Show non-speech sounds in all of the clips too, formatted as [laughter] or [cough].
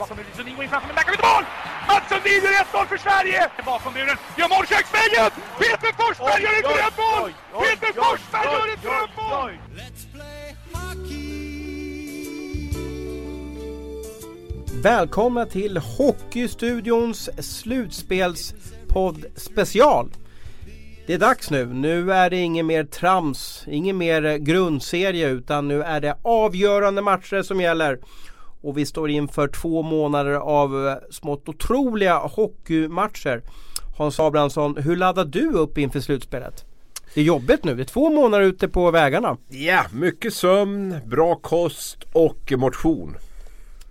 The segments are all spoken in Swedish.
Bakom muren, Sundin går in framför, men där kan vi inte mål! Mats Sundin gör 1-0 för Sverige! Bakom muren, gör mål köksvägen! Peter Forsberg gör ett drömmål! Peter Forsberg gör ett drömmål! Välkomna till Hockeystudions slutspelspodd special. Det är dags nu. Nu är det ingen mer trams, ingen mer grundserie utan nu är det avgörande matcher som gäller. Och vi står inför två månader av eh, smått otroliga hockeymatcher. Hans Abrahamsson, hur laddar du upp inför slutspelet? Det är jobbigt nu, det är två månader ute på vägarna. Ja, mycket sömn, bra kost och motion.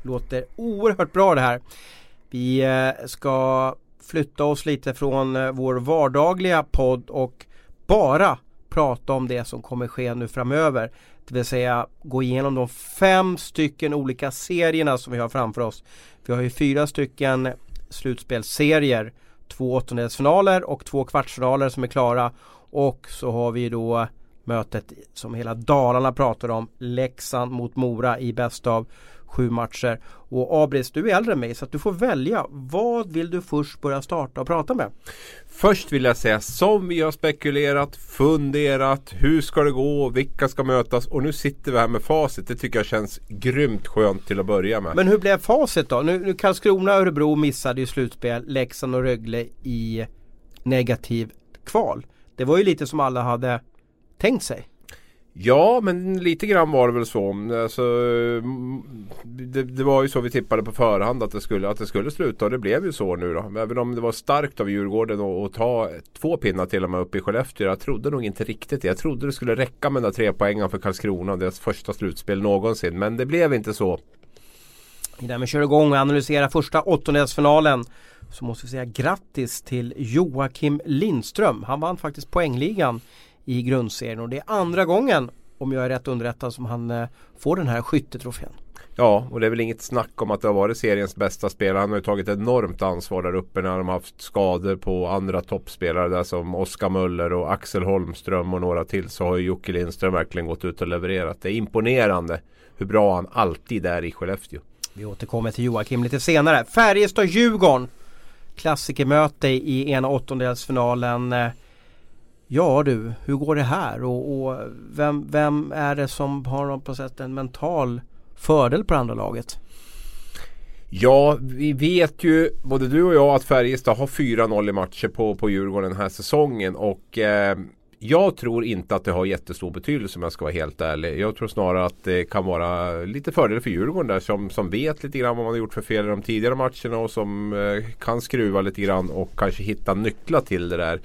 Låter oerhört bra det här. Vi eh, ska flytta oss lite från eh, vår vardagliga podd och bara prata om det som kommer ske nu framöver. Det vill säga gå igenom de fem stycken olika serierna som vi har framför oss. Vi har ju fyra stycken slutspelsserier. Två åttondelsfinaler och två kvartsfinaler som är klara. Och så har vi då mötet som hela Dalarna pratar om. Leksand mot Mora i bäst av sju matcher. Och Abris, du är äldre än mig så att du får välja. Vad vill du först börja starta och prata med? Först vill jag säga som vi har spekulerat, funderat, hur ska det gå, vilka ska mötas och nu sitter vi här med facit. Det tycker jag känns grymt skönt till att börja med. Men hur blev facit då? Nu, nu Karlskrona och Örebro missade ju slutspel, Leksand och Rögle i negativ kval. Det var ju lite som alla hade tänkt sig. Ja, men lite grann var det väl så. Alltså, det, det, var ju så vi tippade på förhand att det skulle, att det skulle sluta och det blev ju så nu då. Även om det var starkt av Djurgården att, att ta två pinnar till och med upp i Skellefteå. Jag trodde nog inte riktigt det. Jag trodde det skulle räcka med den där tre poängen för Karlskrona. Deras första slutspel någonsin. Men det blev inte så. Innan vi kör igång och analyserar första åttondelsfinalen så måste vi säga grattis till Joakim Lindström. Han vann faktiskt poängligan i grundserien och det är andra gången om jag är rätt underrättad som han eh, får den här skyttetrofén. Ja, och det är väl inget snack om att det har varit seriens bästa spelare. Han har ju tagit enormt ansvar där uppe när de har haft skador på andra toppspelare där som Oskar Möller och Axel Holmström och några till. Så har ju Jocke Lindström verkligen gått ut och levererat. Det är imponerande hur bra han alltid är i Skellefteå. Vi återkommer till Joakim lite senare. Färjestad-Djurgården. Klassikermöte i ena åttondelsfinalen. Ja du, hur går det här och, och vem, vem, är det som har på sätt en mental fördel på andra laget? Ja, vi vet ju både du och jag att Färjestad har 4-0 i matcher på, på Djurgården den här säsongen och eh, jag tror inte att det har jättestor betydelse om jag ska vara helt ärlig. Jag tror snarare att det kan vara lite fördel för Djurgården där som, som vet lite grann vad man har gjort för fel i de tidigare matcherna och som eh, kan skruva lite grann och kanske hitta nycklar till det där.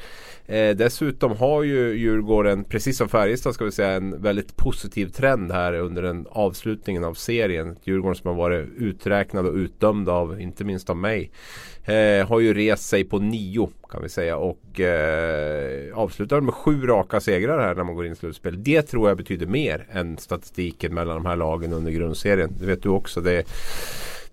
Eh, dessutom har ju Djurgården, precis som Färjestad ska vi säga, en väldigt positiv trend här under den avslutningen av serien. Djurgården som har varit uträknad och utdömd av, inte minst av mig. Eh, har ju rest sig på nio kan vi säga och eh, avslutar med sju raka segrar här när man går in i slutspel. Det tror jag betyder mer än statistiken mellan de här lagen under grundserien. Det vet du också. Det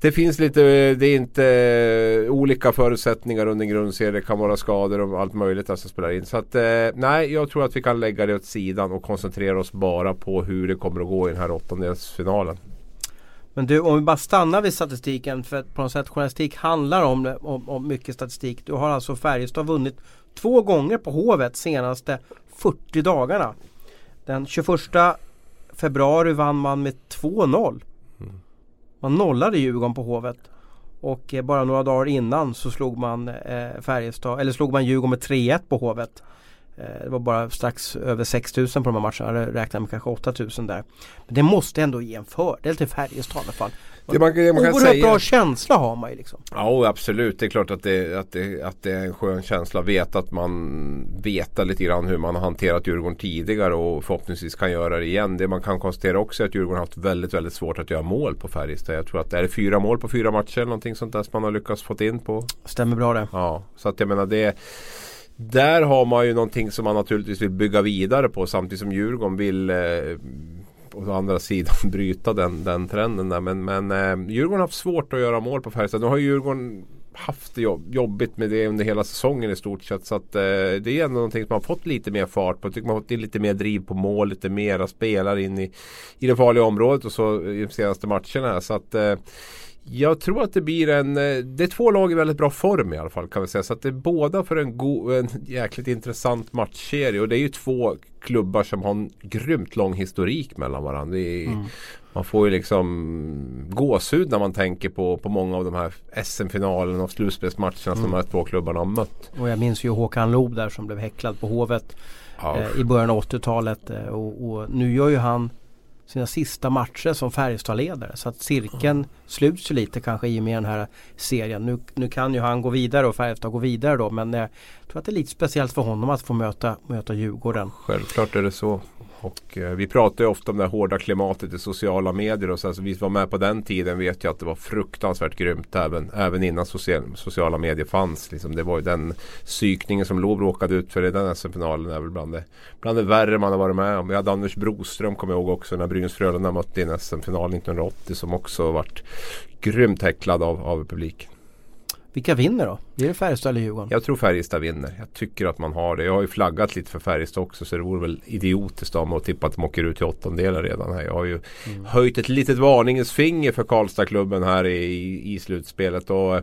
det finns lite, det är inte eh, olika förutsättningar under grundserien. Det kan vara skador och allt möjligt som spelar in. Så att, eh, nej, jag tror att vi kan lägga det åt sidan och koncentrera oss bara på hur det kommer att gå i den här åttondelsfinalen. Men du, om vi bara stannar vid statistiken för att på något sätt journalistik handlar om, om, om mycket statistik. Du har alltså Färjestad vunnit två gånger på Hovet senaste 40 dagarna. Den 21 februari vann man med 2-0. Man nollade Djurgården på Hovet. Och eh, bara några dagar innan så slog man eh, Färjestad, eller slog man Djurgården med 3-1 på Hovet. Eh, det var bara strax över 6000 på de här matcherna. Jag räknade med kanske 8000 där. Men det måste ändå ge en fördel till Färjestad i alla fall. Det man, det man kan Oerhört säga... bra känsla har man ju liksom. Ja absolut. Det är klart att det, att, det, att det är en skön känsla att veta att man vet lite grann hur man har hanterat Djurgården tidigare och förhoppningsvis kan göra det igen. Det man kan konstatera också är att Djurgården har haft väldigt, väldigt svårt att göra mål på Färjestad. Jag tror att det är fyra mål på fyra matcher eller någonting sånt där som man har lyckats få in på. Stämmer bra det. Ja, så att jag menar det där har man ju någonting som man naturligtvis vill bygga vidare på samtidigt som Djurgården vill eh, å andra sidan [laughs] bryta den, den trenden där. Men, men eh, Djurgården har haft svårt att göra mål på Färjestad. Nu har Djurgården haft det jobb, jobbigt med det under hela säsongen i stort sett. Så att, eh, det är ändå någonting som man har fått lite mer fart på. Jag tycker man har fått in lite mer driv på mål, lite mera spelare in i, i det farliga området och så i de senaste matcherna. Så att, eh, jag tror att det blir en, eh, det är två lag i väldigt bra form i alla fall kan vi säga. Så att det är båda för en, go, en jäkligt intressant matchserie. Och det är ju två klubbar som har en grymt lång historik mellan varandra. Är, mm. Man får ju liksom gåshud när man tänker på, på många av de här SM-finalerna och slutspelsmatcherna mm. som de här två klubbarna har mött. Och jag minns ju Håkan Loob där som blev häcklad på Hovet eh, i början av 80-talet. Eh, och, och, nu gör ju han sina sista matcher som Färjestadledare. Så att cirkeln mm. sluts ju lite kanske i och med den här serien. Nu, nu kan ju han gå vidare och Färjestad gå vidare då men eh, jag tror att det är lite speciellt för honom att få möta, möta Djurgården. Självklart är det så. Och eh, vi pratar ju ofta om det hårda klimatet i sociala medier och så. Alltså, vi var med på den tiden vet jag att det var fruktansvärt grymt även, även innan social, sociala medier fanns. Liksom, det var ju den psykningen som Lov råkade ut för i den SM-finalen är väl bland det, bland det värre man har varit med om. Vi hade Anders Broström kommer jag ihåg också när Brynäs Frölunda mötte i en SM-final 1980 som också varit grymt häcklad av, av publiken. Vilka vinner då? Blir det Färjestad eller Djurgården? Jag tror Färjestad vinner. Jag tycker att man har det. Jag har ju flaggat lite för Färjestad också så det vore väl idiotiskt av mig att tippa att de åker ut i åttondelar redan här. Jag har ju mm. höjt ett litet varningens finger för Karlstadklubben här i, i slutspelet. Och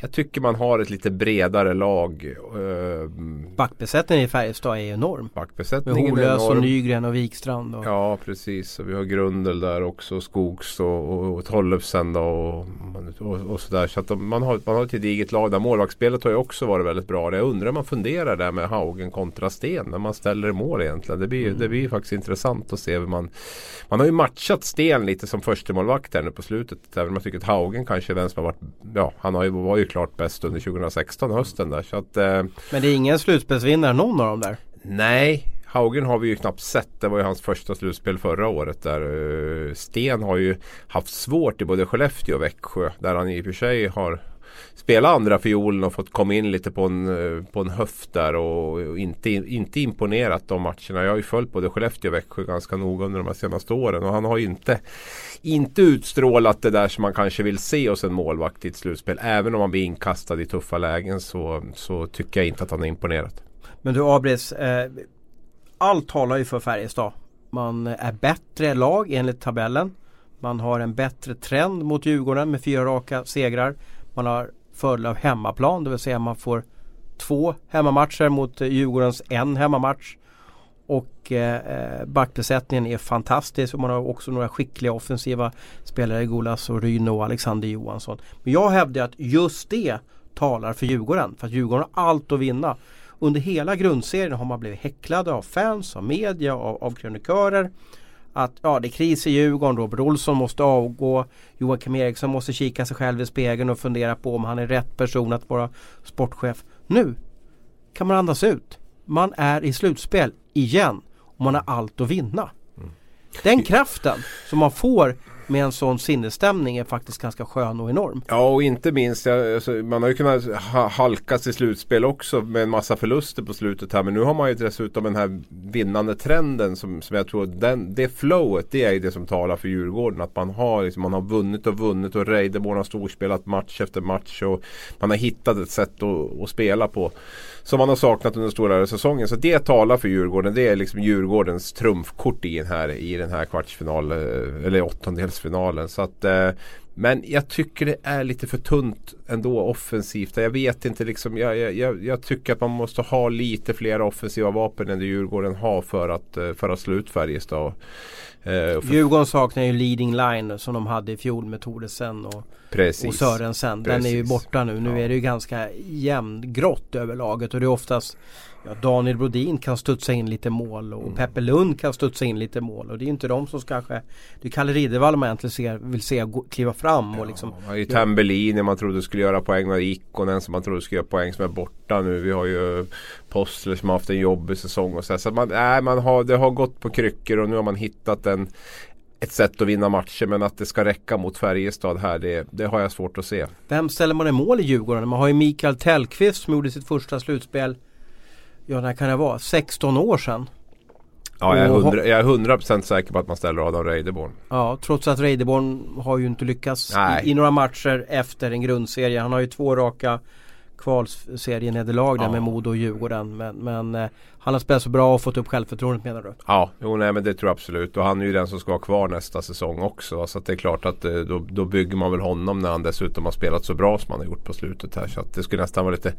jag tycker man har ett lite bredare lag. Eh, Backbesättningen i Färjestad är enorm. Backbesättningen Med Holös och Nygren och Wikstrand. Och... Ja precis. Och vi har Grundel där också. Skogs och, och, och Tollefsen då, och, och, och sådär. Så att de, man, har, man har ett gediget lag där. Målvaktsspelet har ju också varit väldigt bra. Jag undrar om man funderar där med Haugen kontra Sten. När man ställer mål egentligen. Det blir, mm. det blir faktiskt intressant att se hur man Man har ju matchat Sten lite som förstemålvakt här nu på slutet. Även om jag tycker att Haugen kanske är den som har varit Ja han har ju varit var ju klart bäst under 2016 hösten där. Så att, eh, Men det är ingen slutspelsvinnare någon av dem där? Nej, Haugen har vi ju knappt sett. Det var ju hans första slutspel förra året. Där eh, Sten har ju haft svårt i både Skellefteå och Växjö. Där han i och för sig har Spela andra fiolen och fått komma in lite på en, eh, på en höft där och inte, inte imponerat de matcherna. Jag har ju följt både Skellefteå och Växjö ganska noga under de här senaste åren och han har ju inte inte utstrålat det där som man kanske vill se hos en målvakt i ett slutspel. Även om man blir inkastad i tuffa lägen så, så tycker jag inte att han har imponerat. Men du Abris, eh, allt talar ju för Färjestad. Man är bättre lag enligt tabellen. Man har en bättre trend mot Djurgården med fyra raka segrar. Man har fördel av hemmaplan, det vill säga man får två hemmamatcher mot eh, Djurgårdens en hemmamatch. Och eh, eh, backbesättningen är fantastisk och man har också några skickliga offensiva spelare, Gulas och Ryno och Alexander Johansson. Men jag hävdar att just det talar för Djurgården. För att Djurgården har allt att vinna. Under hela grundserien har man blivit häcklade av fans, av media, av, av krönikörer. Att ja, det är kris i Djurgården, Robert Olsson måste avgå. Joakim Eriksson måste kika sig själv i spegeln och fundera på om han är rätt person att vara sportchef. Nu kan man andas ut. Man är i slutspel igen och man har allt att vinna. Mm. Den kraften som man får med en sån sinnesstämning är faktiskt ganska skön och enorm. Ja och inte minst, alltså, man har ju kunnat ha, halkas i slutspel också med en massa förluster på slutet här. Men nu har man ju dessutom den här vinnande trenden som, som jag tror den, det flowet det är ju det som talar för Djurgården. Att man har, liksom, man har vunnit och vunnit och Reideborn har storspelat match efter match och man har hittat ett sätt att, att spela på som man har saknat under stora säsongen. Så det talar för Djurgården. Det är liksom Djurgårdens trumfkort i den här, i den här kvartsfinalen. Eh, eller åttondelsfinalen. Så att, eh, men jag tycker det är lite för tunt ändå offensivt. Jag vet inte liksom. Jag, jag, jag tycker att man måste ha lite fler offensiva vapen än det Djurgården har för att, eh, för att slå ut Färjestad. Eh, Djurgården saknar ju leading line som de hade i fjol med Toresen och, och Sörensen. Den Precis. är ju borta nu. Nu ja. är det ju ganska jämngrått över laget och det är oftast Ja, Daniel Brodin kan studsa in lite mål och mm. Peppe Lund kan studsa in lite mål och det är inte de som kanske Det är Kalle Riddervall man egentligen ser, vill se gå, kliva fram och ja, liksom Man har ju Tambellini man trodde skulle göra poäng med Ikonen som man trodde skulle göra poäng som är borta nu. Vi har ju Postler som har haft en jobbig säsong och så. Så man, äh, man har, det har gått på kryckor och nu har man hittat en ett sätt att vinna matcher men att det ska räcka mot Färjestad här det, det har jag svårt att se. Vem ställer man i mål i Djurgården? Man har ju Mikael Tellqvist som gjorde sitt första slutspel ja när kan det vara, 16 år sedan. Ja, jag är, 100, jag är 100% säker på att man ställer Adam Reideborn. Ja, trots att Reideborn har ju inte lyckats i, i, några matcher efter en grundserie. Han har ju två raka kvalserienederlag där Ja. med Modo och Djurgården. Men, men eh, han har spelat så bra och fått upp självförtroendet menar du? Ja, jo, nej, men det tror jag absolut. Och han är ju den som ska vara kvar nästa säsong också. Så det är klart att eh, då, då bygger man väl honom när han dessutom har spelat så bra som han har gjort på slutet här. Så att det skulle nästan vara lite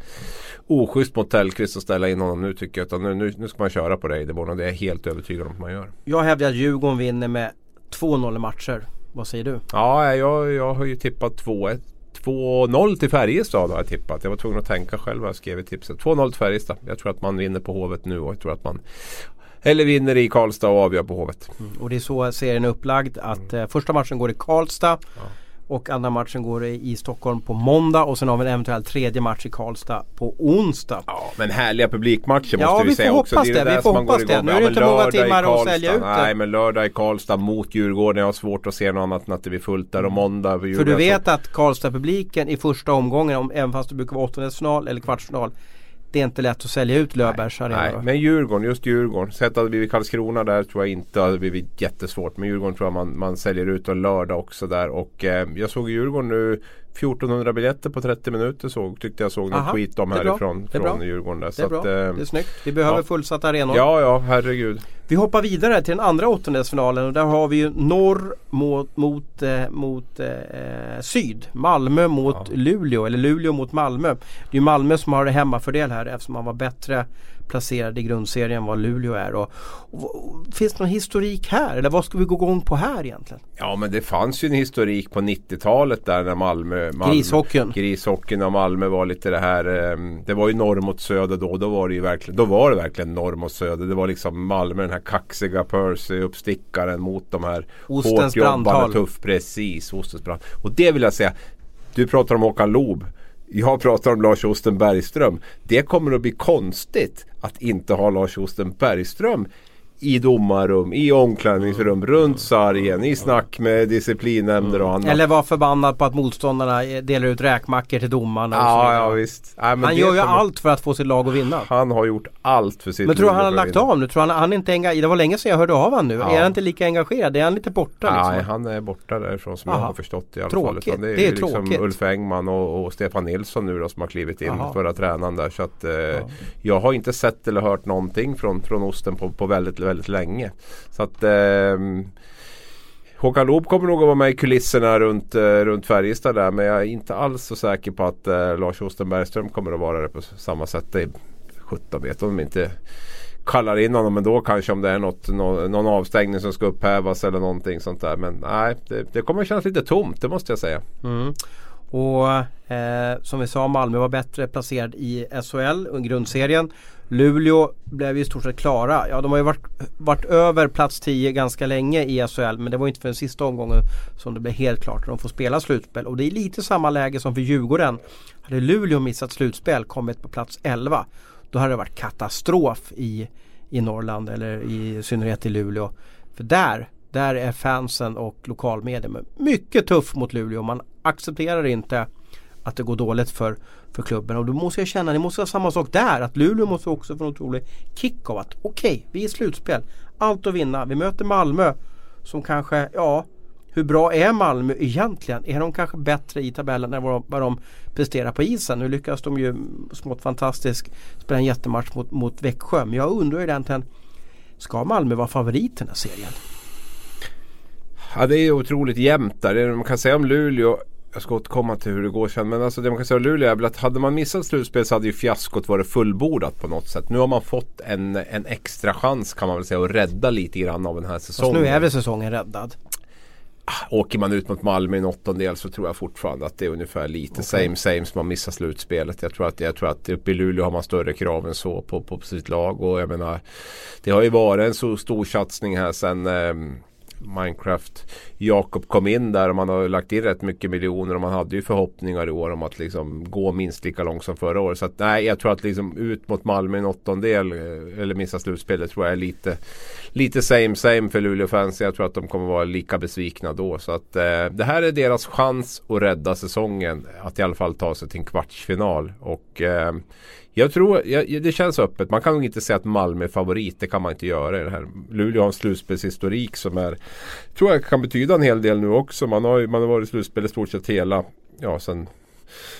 oschysst mot Tellqvist att ställa in honom nu tycker jag. Utan nu, nu, nu ska man köra på Reideborn och det är jag helt övertygad om att man gör. Jag hävdar att Djurgården vinner med 2-0 i matcher. Vad säger du? Ja, jag, jag har ju tippat 2-1. 2-0 till Färjestad har jag tippat. Jag var tvungen att tänka själv vad jag skrev i tipset. 2-0 till Färjestad. Jag tror att man vinner på Hovet nu och jag tror att man eller vinner i Karlstad och avgör på Hovet. Och det är så serien är upplagd att Mm. första matchen går i Karlstad och andra matchen går i, Stockholm på måndag och sen har vi en eventuell tredje match i Karlstad på onsdag. Ja, men härliga publikmatcher Ja, måste vi, vi säga också. är det, vi får hoppas det. Nu är det Ja, inte många timmar att sälja ut det. Nej, men lördag i Karlstad mot Djurgården. Jag har svårt att se något annat än att det blir fullt där och måndag. För du vet att Karlstad-publiken i första omgången, om, även fast det brukar vara åttondelsfinal eller kvartsfinal. Det är inte lätt att sälja ut Löfbergs Nej, arena. men Djurgården, just Djurgården. Sett att det blivit Karlskrona där tror jag inte hade blivit jättesvårt. Men Djurgården tror jag man, man säljer ut en lördag också där. Och eh, jag såg Djurgården nu 1400 biljetter på 30 minuter såg, tyckte jag såg Aha, tweet om härifrån från bra. Djurgården där. det är bra, att, eh, det är snyggt. Vi behöver ja. fullsatta arenor. Ja, ja, herregud. Vi hoppar vidare till den andra åttondelsfinalen och där har vi ju norr mot, mot, eh, mot eh, syd. Malmö mot Ja. Luleå eller Luleå mot Malmö. Det är Malmö som har det hemmafördel här eftersom man var bättre placerad i grundserien vad Luleå är. Och, och, och, finns det någon historik här eller vad ska vi gå igång på här egentligen? Ja men det fanns ju en historik på 90-talet där när Malmö, Malmö Grishockeyn. Grishockeyn och Malmö var lite det här eh, Det var ju norr mot söder då. Då var det ju verkligen, då var det verkligen norr mot söder. Det var liksom Malmö den här kaxiga Percy uppstickaren mot de här Ostens hårt jobbande tuff precis. Ostens brand. Och det vill jag säga. Du pratar om Håkan Loob. Jag pratar om Lars Osten Bergström. Det kommer att bli konstigt att inte ha Lars Osten Bergström i domarrum, i omklädningsrum, runt sargen, i snack med disciplinnämnder och annat. Eller var förbannad på att motståndarna delar ut räkmackor till domarna. Ja, ja visst. Nej, Han gör ju allt för att få sitt lag att vinna. Han har gjort allt för sitt Men tror du han har lagt av nu? Tror han, han är inte enga- Det var länge sedan jag hörde av honom nu. Ja. Är han inte lika engagerad? Är han lite borta liksom? Nej, han är borta därifrån som Aha. jag har förstått i alla Tråkigt. fall. Utan det är, Det är liksom tråkigt. Ulf Engman och, och Stefan Nilsson nu då som har klivit in Aha. förra tränaren där. Så att, eh, Jag har inte sett eller hört någonting från, från Osten på, på väldigt, väldigt länge. Så att ehm, Håkan Loob kommer nog att vara med i kulisserna runt, eh, runt Färjestad där. Men jag är inte alls så säker på att eh, Lars Osten Bergström kommer att vara det på samma sätt. Det är 17 vet om de inte kallar in honom ändå kanske om det är något, någon, någon avstängning som ska upphävas eller någonting sånt där. Men nej, det, det kommer att kännas lite tomt, det måste jag säga. Mm. Och eh, som vi sa Malmö var bättre placerad i SHL grundserien. Luleå blev ju i stort sett klara. Ja de har ju varit, varit över plats 10 ganska länge i SHL men det var inte för den sista omgången som det blev helt klart att de får spela slutspel. Och det är lite samma läge som för Djurgården. Hade Luleå missat slutspel, kommit på plats 11 då hade det varit katastrof i, i Norrland eller i synnerhet i Luleå. För där, där är fansen och lokalmedia mycket tuff mot Luleå. Man accepterar inte att det går dåligt för, för klubben. Och då måste jag känna, det måste vara samma sak där. Att Luleå måste också få en otrolig kick av att okej, okay, vi är i slutspel. Allt att vinna. Vi möter Malmö som kanske, ja hur bra är Malmö egentligen? Är de kanske bättre i tabellen än vad de, vad de presterar på isen? Nu lyckas de ju smått fantastiskt spela en jättematch mot, mot Växjö. Men jag undrar ju egentligen Ska Malmö vara favorit i den här serien? Ja, det är otroligt jämnt där. Det man kan säga om Luleå jag ska återkomma till hur det går sen. Men alltså det man kan säga om Luleå är väl att hade man missat slutspel så hade ju fiaskot varit fullbordat på något sätt. Nu har man fått en, en extra chans kan man väl säga att rädda lite grann av den här Fast säsongen. nu är väl säsongen räddad? Åker man ut mot Malmö i en åttondel så tror jag fortfarande att det är ungefär lite Okej. same same som man missar slutspelet. Jag tror, att, jag tror att uppe i Luleå har man större krav än så på, på sitt lag. Och jag menar, det har ju varit en så stor satsning här sen ehm, Minecraft Jakob kom in där och man har lagt in rätt mycket miljoner och man hade ju förhoppningar i år om att liksom gå minst lika långt som förra året. Så att, nej, jag tror att liksom ut mot Malmö i en åttondel eh, eller missa slutspelet tror jag är lite lite same same för Luleå-fans. Jag tror att de kommer vara lika besvikna då. Så att eh, det här är deras chans att rädda säsongen. Att i alla fall ta sig till en kvartsfinal. Och eh, jag tror, jag, det känns öppet. Man kan nog inte säga att Malmö är favorit. Det kan man inte göra i det här. Luleå har en slutspelshistorik som är, tror jag kan betyda en hel del nu också. Man har, man har varit i slutspel i stort sett hela, ja sen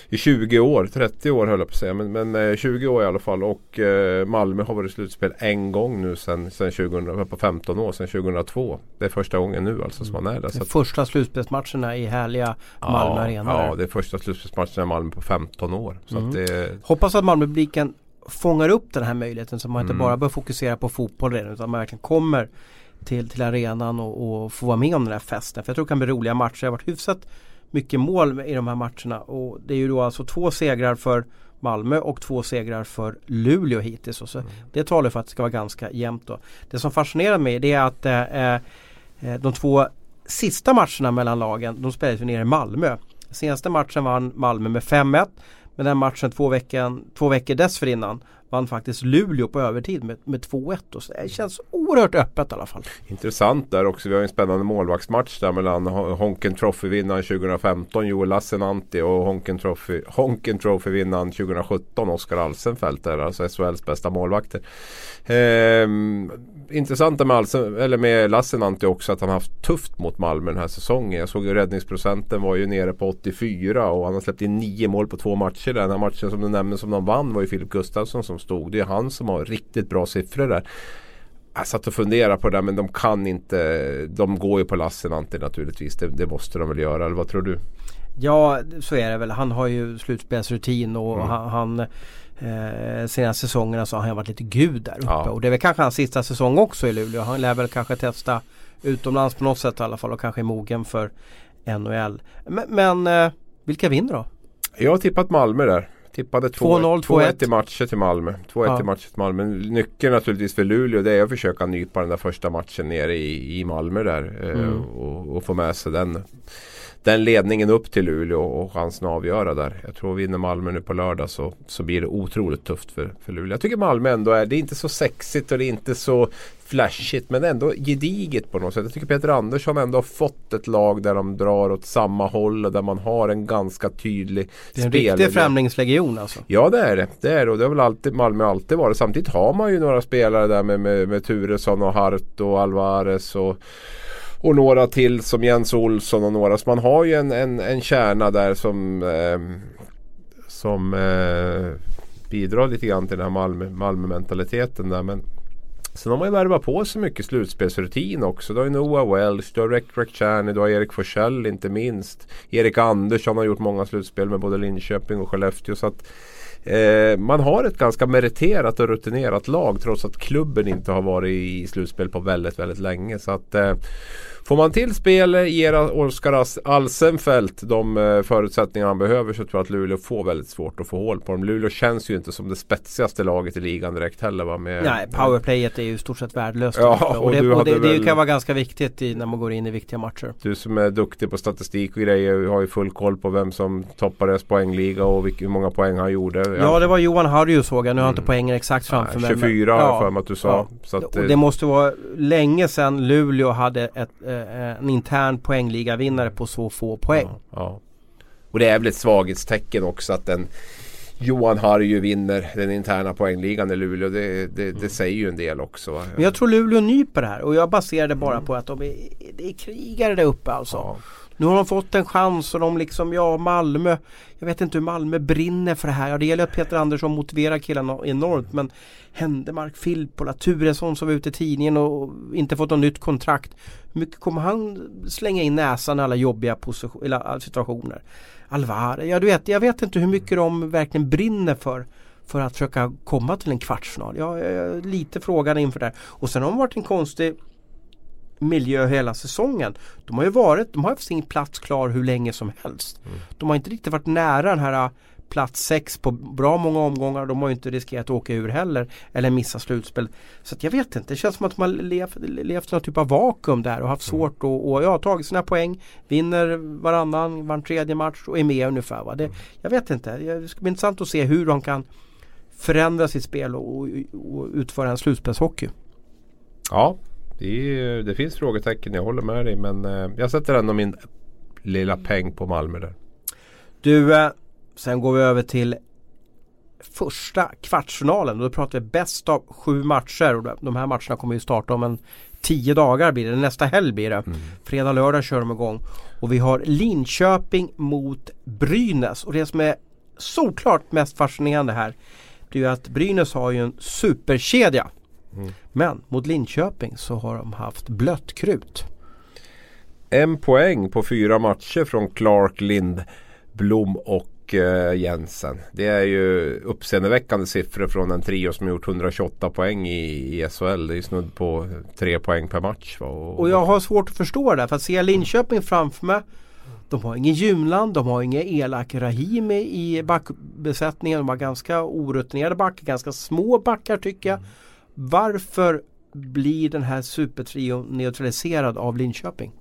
i 20 år, 30 år höll jag på att säga. Men, men eh, 20 år i alla fall. Och eh, Malmö har varit i slutspel en gång nu sen, sen 2000, på 15 år, sedan 2002. Det är första gången nu alltså som man är där. Så att, första slutspelsmatcherna i härliga Malmö ja, Arena. Ja, det är första slutspelsmatchen i Malmö på 15 år. Så mm. att det... Hoppas att Malmöpubliken fångar upp den här möjligheten så man inte mm. bara bör fokusera på fotboll redan utan man verkligen kommer till, till arenan och, och få vara med om den här festen. För jag tror det kan bli roliga matcher. Det har varit hyfsat mycket mål i de här matcherna och det är ju då alltså två segrar för Malmö och två segrar för Luleå hittills. Och så mm. Det talar för att det ska vara ganska jämnt då. Det som fascinerar mig det är att eh, eh, de två sista matcherna mellan lagen de spelades nere i Malmö. Senaste matchen vann Malmö med 5-1 men den matchen två, veckan, två veckor dessförinnan vann faktiskt Luleå på övertid med, med 2-1. Så det känns oerhört öppet i alla fall. Intressant där också. Vi har en spännande målvaktsmatch där mellan Honken Trophy-vinnaren 2015 Joel Lassinantti och Honken Trophy, Honken Trophy-vinnaren 2017 Oskar Alsenfelt. Där, alltså SHLs bästa målvakter. Ehm, intressant med, Alsen, eller med Lassinantti också att han haft tufft mot Malmö den här säsongen. Jag såg ju räddningsprocenten var ju nere på 84 och han har släppt in 9 mål på två matcher. Den här matchen som du nämnde som de vann var ju Filip Gustafsson som stod. Det är han som har riktigt bra siffror där. Jag satt och funderade på det där men de kan inte. De går ju på Lassinantti naturligtvis. Det, det måste de väl göra eller vad tror du? Ja så är det väl. Han har ju slutspelsrutin och mm. han, han eh, senaste säsongerna så har han varit lite gud där uppe. Ja. Och det är väl kanske hans sista säsong också i Luleå. Han lär väl kanske testa utomlands på något sätt i alla fall och kanske är mogen för NHL. Men, men eh, vilka vinner då? Jag har tippat Malmö där. Tippade 2-1 i matcher till Malmö. 2-1 ja. i matcher till Malmö. Nyckeln naturligtvis för Luleå det är att försöka nypa den där första matchen nere i, i Malmö där. Eh, mm. och, och, få med sig den den ledningen upp till Luleå och chansen att avgöra där. Jag tror vinner Malmö nu på lördag så, så blir det otroligt tufft för, för Luleå. Jag tycker Malmö ändå är, det är inte så sexigt och det är inte så flashigt men ändå gediget på något sätt. Jag tycker Peter Andersson ändå har fått ett lag där de drar åt samma håll och där man har en ganska tydlig Det är en spelare. riktig främlingslegion alltså. Ja det är det. Det är det och det har väl alltid Malmö alltid varit. Samtidigt har man ju några spelare där med, med, med Turesson och Hart och Alvarez och och några till som Jens Olsson och några. Så man har ju en, en, en kärna där som, eh, som eh, bidrar lite grann till den här Malmö, Malmö-mentaliteten där. Men Sen har man ju värvat på sig mycket slutspelsrutin också. Du har ju Noah Welsh, du har Rek Rekchani, du har Erik Forsell inte minst. Erik Andersson har gjort många slutspel med både Linköping och Skellefteå. Så att Eh, man har ett ganska meriterat och rutinerat lag trots att klubben inte har varit i slutspel på väldigt, väldigt länge. Så att eh, Får man till spel, ger Oskar Alsenfelt de eh, förutsättningar han behöver så tror jag att Luleå får väldigt svårt att få hål på dem. Luleå känns ju inte som det spetsigaste laget i ligan direkt heller. Va? Med, Nej, powerplayet är ju i stort sett värdelöst. Ja, och, och, det, och det, väl... det, kan vara ganska viktigt i, när man går in i viktiga matcher. Du som är duktig på statistik och grejer har ju full koll på vem som toppar deras poängliga och hur många poäng han gjorde. Ja, ja det var Johan Harju såg jag. Nu har jag inte mm. poängen exakt framför Nej, 24 mig. har jag för mig att du sa. Ja. Att, och det måste vara länge sedan Luleå hade ett, eh, en intern poängligavinnare på så få poäng. Ja, ja. Och det är väl ett svaghetstecken också att den Johan Harju vinner den interna poängligan i Luleå. Det, det, det, säger ju en del också. Men jag tror Luleå nyper det här och jag baserar det bara mm. på att de är, det är krigare där uppe alltså. Ja. Nu har de fått en chans och de liksom, ja Malmö Jag vet inte hur Malmö brinner för det här. Ja det gäller att Peter Andersson motiverar killarna enormt men Händemark, Filppola, Turesson som var ute i tidningen och inte fått något nytt kontrakt. Hur mycket kommer han slänga in näsan i alla jobbiga eller äh, situationer? Alvar, ja du vet, jag vet inte hur mycket de verkligen brinner för för att försöka komma till en kvartsfinal. Jag är lite frågan inför det. här. Och sen har de varit en konstig miljö hela säsongen. De har ju varit, de har haft sin plats klar hur länge som helst. Mm. De har inte riktigt varit nära den här äh, plats 6 på bra många omgångar. De har ju inte riskerat att åka ur heller. Eller missa slutspel. Så jag vet inte. Det känns som att de har levt, levt någon typ av vakuum där och haft mm. svårt att och, ja, tagit sina poäng. Vinner varannan, var tredje match och är med ungefär. Va? Det, mm. Jag vet inte. Det ska bli intressant att se hur de kan förändra sitt spel och, och, och utföra en slutspelshockey. Ja, det, är, det finns frågetecken, jag håller med dig. Men eh, jag sätter ändå min lilla peng på Malmö där. Du, eh, sen går vi över till första kvartsfinalen. Då pratar vi bäst av sju matcher. Och de här matcherna kommer ju starta om en tio dagar blir det, nästa helg blir det. Mm. Fredag, lördag kör de igång. Och vi har Linköping mot Brynäs. Och det som är såklart mest fascinerande här det är ju att Brynäs har ju en superkedja. Mm. Men mot Linköping så har de haft blött krut. En poäng på fyra matcher från Clark, Lindblom och eh, Jensen. Det är ju uppseendeväckande siffror från en trio som gjort 128 poäng i, i SHL. Det är snudd på tre poäng per match. Och, och jag har svårt att förstå det. För att se Linköping framför mig de har ingen Junland, de har ingen elak Rahimi i backbesättningen. De har ganska orutinerade backar, ganska små backar tycker jag. Varför blir den här supertrion neutraliserad av Linköping?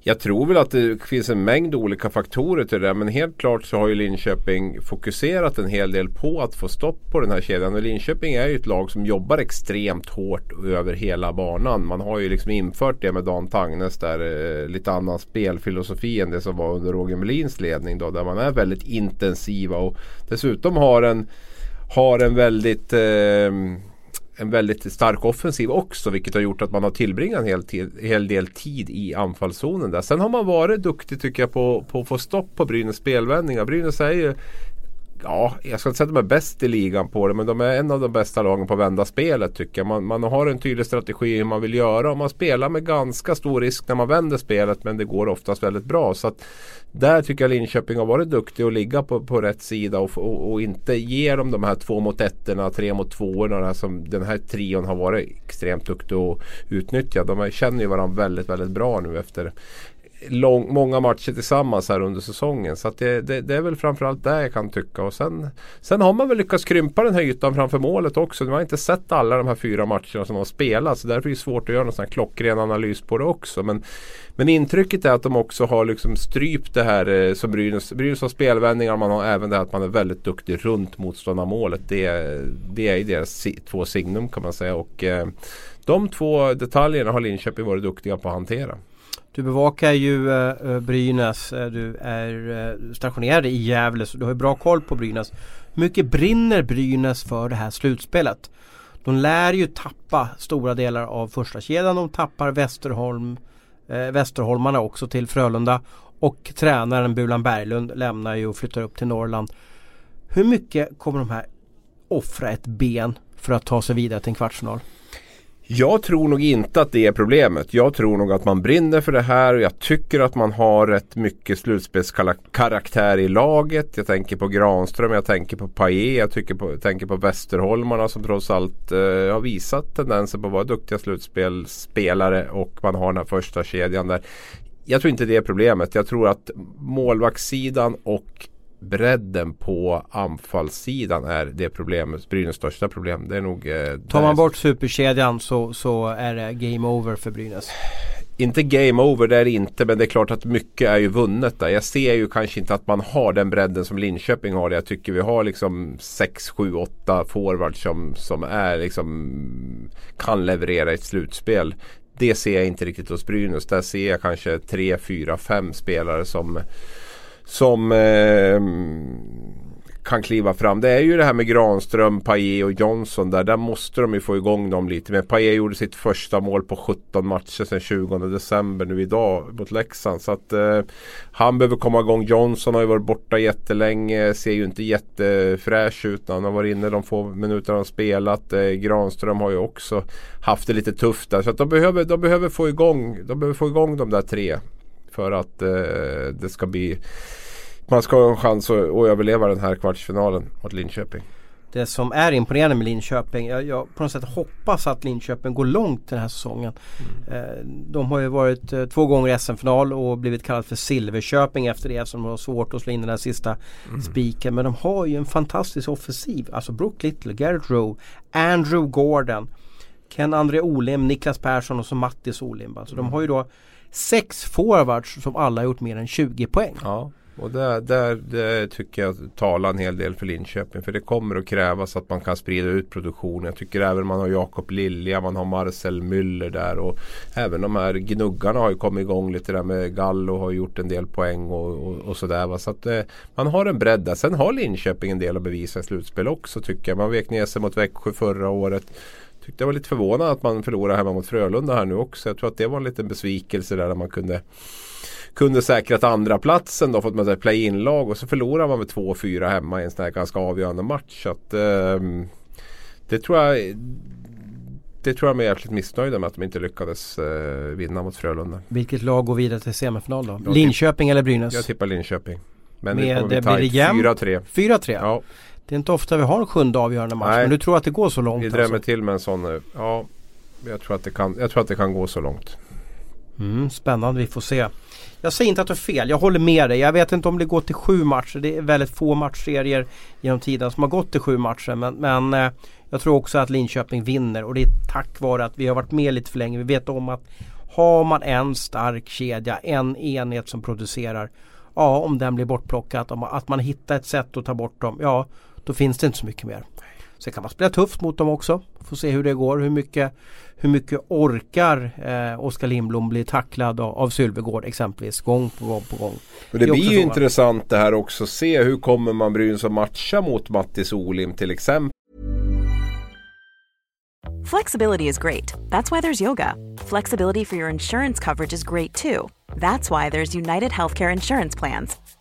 Jag tror väl att det finns en mängd olika faktorer till det. Men helt klart så har ju Linköping fokuserat en hel del på att få stopp på den här kedjan. Och Linköping är ju ett lag som jobbar extremt hårt över hela banan. Man har ju liksom infört det med Dan Tangnes där. Eh, lite annan spelfilosofi än det som var under Roger Melins ledning då. Där man är väldigt intensiva och dessutom har en, har en väldigt eh, en väldigt stark offensiv också vilket har gjort att man har tillbringat en hel, hel del tid i anfallszonen där. Sen har man varit duktig tycker jag på, på att få stopp på Brynäs spelvändningar. Brynäs är ju Ja, jag ska inte säga att de är bäst i ligan på det men de är en av de bästa lagen på att vända spelet tycker jag. Man, man har en tydlig strategi hur man vill göra och man spelar med ganska stor risk när man vänder spelet men det går oftast väldigt bra. Så att där tycker jag Linköping har varit duktig att ligga på, på rätt sida och, och, och, inte ge dem de här två mot ettorna, tre mot tvåorna som den här trion har varit extremt duktig att utnyttja. De känner ju varandra väldigt, väldigt bra nu efter lång, många matcher tillsammans här under säsongen. Så det, det, det, är väl framförallt det jag kan tycka. Och sen, sen har man väl lyckats krympa den här ytan framför målet också. Man har inte sett alla de här fyra matcherna som har spelats. Så därför är det svårt att göra någon sån här klockren analys på det också. Men, men intrycket är att de också har liksom strypt det här eh, som Brynäs, Brynäs har spelvändningar. Man har även det här att man är väldigt duktig runt motståndarmålet. Det, det är deras två signum kan man säga. Och eh, de två detaljerna har Linköping varit duktiga på att hantera. Du bevakar ju eh, eh Brynäs. Eh, du är eh, stationerad i Gävle så du har bra koll på Brynäs. Hur mycket brinner Brynäs för det här slutspelet? De lär ju tappa stora delar av första kedjan. De tappar Västerholm, eh, Västerholmarna också till Frölunda. Och tränaren Bulan Berglund lämnar ju och flyttar upp till Norrland. Hur mycket kommer de här offra ett ben för att ta sig vidare till en kvartsfinal? Jag tror nog inte att det är problemet. Jag tror nog att man brinner för det här och jag tycker att man har rätt mycket slutspelskaraktär i laget. Jag tänker på Granström, jag tänker på Paille, jag tycker på, tänker på Västerholmarna som trots allt eh, har visat tendenser på att vara duktiga slutspelspelare och man har den här första kedjan där. Jag tror inte det är problemet. Jag tror att målvaktssidan och bredden på anfallssidan är det problemet, Brynäs största problem. Det är nog... Eh, Tar man bort superkedjan så, så är det game over för Brynäs? Inte game over, det är det inte. Men det är klart att mycket är ju vunnet där. Jag ser ju kanske inte att man har den bredden som Linköping har. Jag tycker vi har liksom 6, 7, 8 forwards som, som är liksom kan leverera ett slutspel. Det ser jag inte riktigt hos Brynäs. Där ser jag kanske 3, 4, 5 spelare som som eh, kan kliva fram. Det är ju det här med Granström, Paille och Johnson där. Där måste de ju få igång dem lite. Men Paille gjorde sitt första mål på 17 matcher sedan 20 december nu idag mot Leksand. Så att eh, han behöver komma igång. Johnson har ju varit borta jättelänge. Ser ju inte jättefräsch ut när han har varit inne de få minuter han spelat. Eh, Granström har ju också haft det lite tufft där. Så att de behöver, de behöver få igång, de behöver få igång de där tre för att eh, det ska bli man ska ha en chans att, att överleva den här kvartsfinalen mot Linköping. Det som är imponerande med Linköping, jag, jag på något sätt hoppas att Linköping går långt den här säsongen. Mm. Eh, de har ju varit eh, två gånger i SM-final och blivit kallat för Silverköping efter det som de har svårt att slå in den här sista mm. spiken. Men de har ju en fantastisk offensiv. Alltså Brook Little, Garrett Rowe, Andrew Gordon, Ken André Olim, Niklas Persson och så Mattis Olim. Alltså mm. de har ju då sex forwards som alla har gjort mer än 20 poäng. Ja. Och där, där, där tycker jag talar en hel del för Linköping. För det kommer att krävas att man kan sprida ut produktionen. Jag tycker även man har Jakob Lilja, man har Marcel Müller där. Och även de här gnuggarna har ju kommit igång lite där med Gallo har gjort en del poäng och, och, och sådär. Så att eh, man har en bredd där. Sen har Linköping en del att bevisa i slutspel också tycker jag. Man vek ner sig mot Växjö förra året tyckte jag var lite förvånad att man förlorade hemma mot Frölunda här nu också. Jag tror att det var en liten besvikelse där, där man kunde kunde säkrat andra platsen då fått med sig play-in-lag och så förlorar man med 2-4 hemma i en sån här ganska avgörande match. Så att, eh, det tror jag det tror jag de är jäkligt missnöjda med att de inte lyckades eh, vinna mot Frölunda. Vilket lag går vidare till semifinal då? Jag Linköping eller Brynäs? Jag tippar Linköping. Men Med, det, blir det jämnt? 4-3. 4-3? Ja. Det är inte ofta vi har en sjunde avgörande match. Nej. Men du tror att det går så långt? Vi drämmer alltså. till med en sån. Ja, jag tror, att det kan, jag tror att det kan gå så långt. Mm, spännande, vi får se. Jag säger inte att du har fel, jag håller med dig. Jag vet inte om det går till sju matcher. Det är väldigt få matchserier genom tiden som har gått till sju matcher. Men, men eh, jag tror också att Linköping vinner och det är tack vare att vi har varit med lite för länge. Vi vet om att har man en stark kedja, en enhet som producerar. Ja, om den blir bortplockad, att man hittar ett sätt att ta bort dem. Ja, då finns det inte så mycket mer. Sen kan man spela tufft mot dem också. Får se hur det går. Hur mycket, hur mycket orkar eh, Oskar Lindblom bli tacklad av, av Sylvegård exempelvis gång på gång på gång. Men det, det blir ju intressant det här också. Se hur kommer man Brynäs att matcha mot Mattis Olim till exempel. Flexibility is great. That's why there's yoga. Flexibility for your insurance coverage is great too. That's why there's United Healthcare Insurance Plans.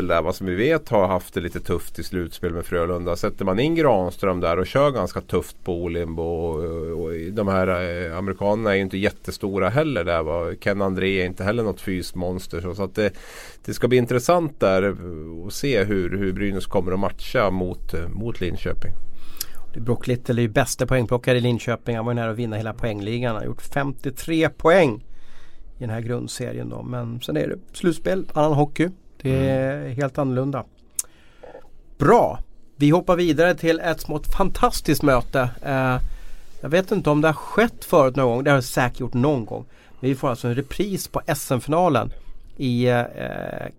där, vad som vi vet har haft det lite tufft i slutspel med Frölunda. Sätter man in Granström där och kör ganska tufft på Olimbo och, och, och de här eh, amerikanerna är ju inte jättestora heller där. Va? Ken André är inte heller något fysmonster. Så, så att det, det, ska bli intressant där eh, att se hur, hur Brynäs kommer att matcha mot, eh, mot Linköping. Brock Little är ju bästa poängplockare i Linköping. Han var ju nära att vinna hela poängligan. Han har gjort 53 poäng i den här grundserien då. Men sen är det slutspel, annan hockey. Det är mm. helt annorlunda. Bra! Vi hoppar vidare till ett smått fantastiskt möte. Eh, jag vet inte om det har skett förut någon gång. Det har det säkert gjort någon gång. Men vi får alltså en repris på SM-finalen i eh,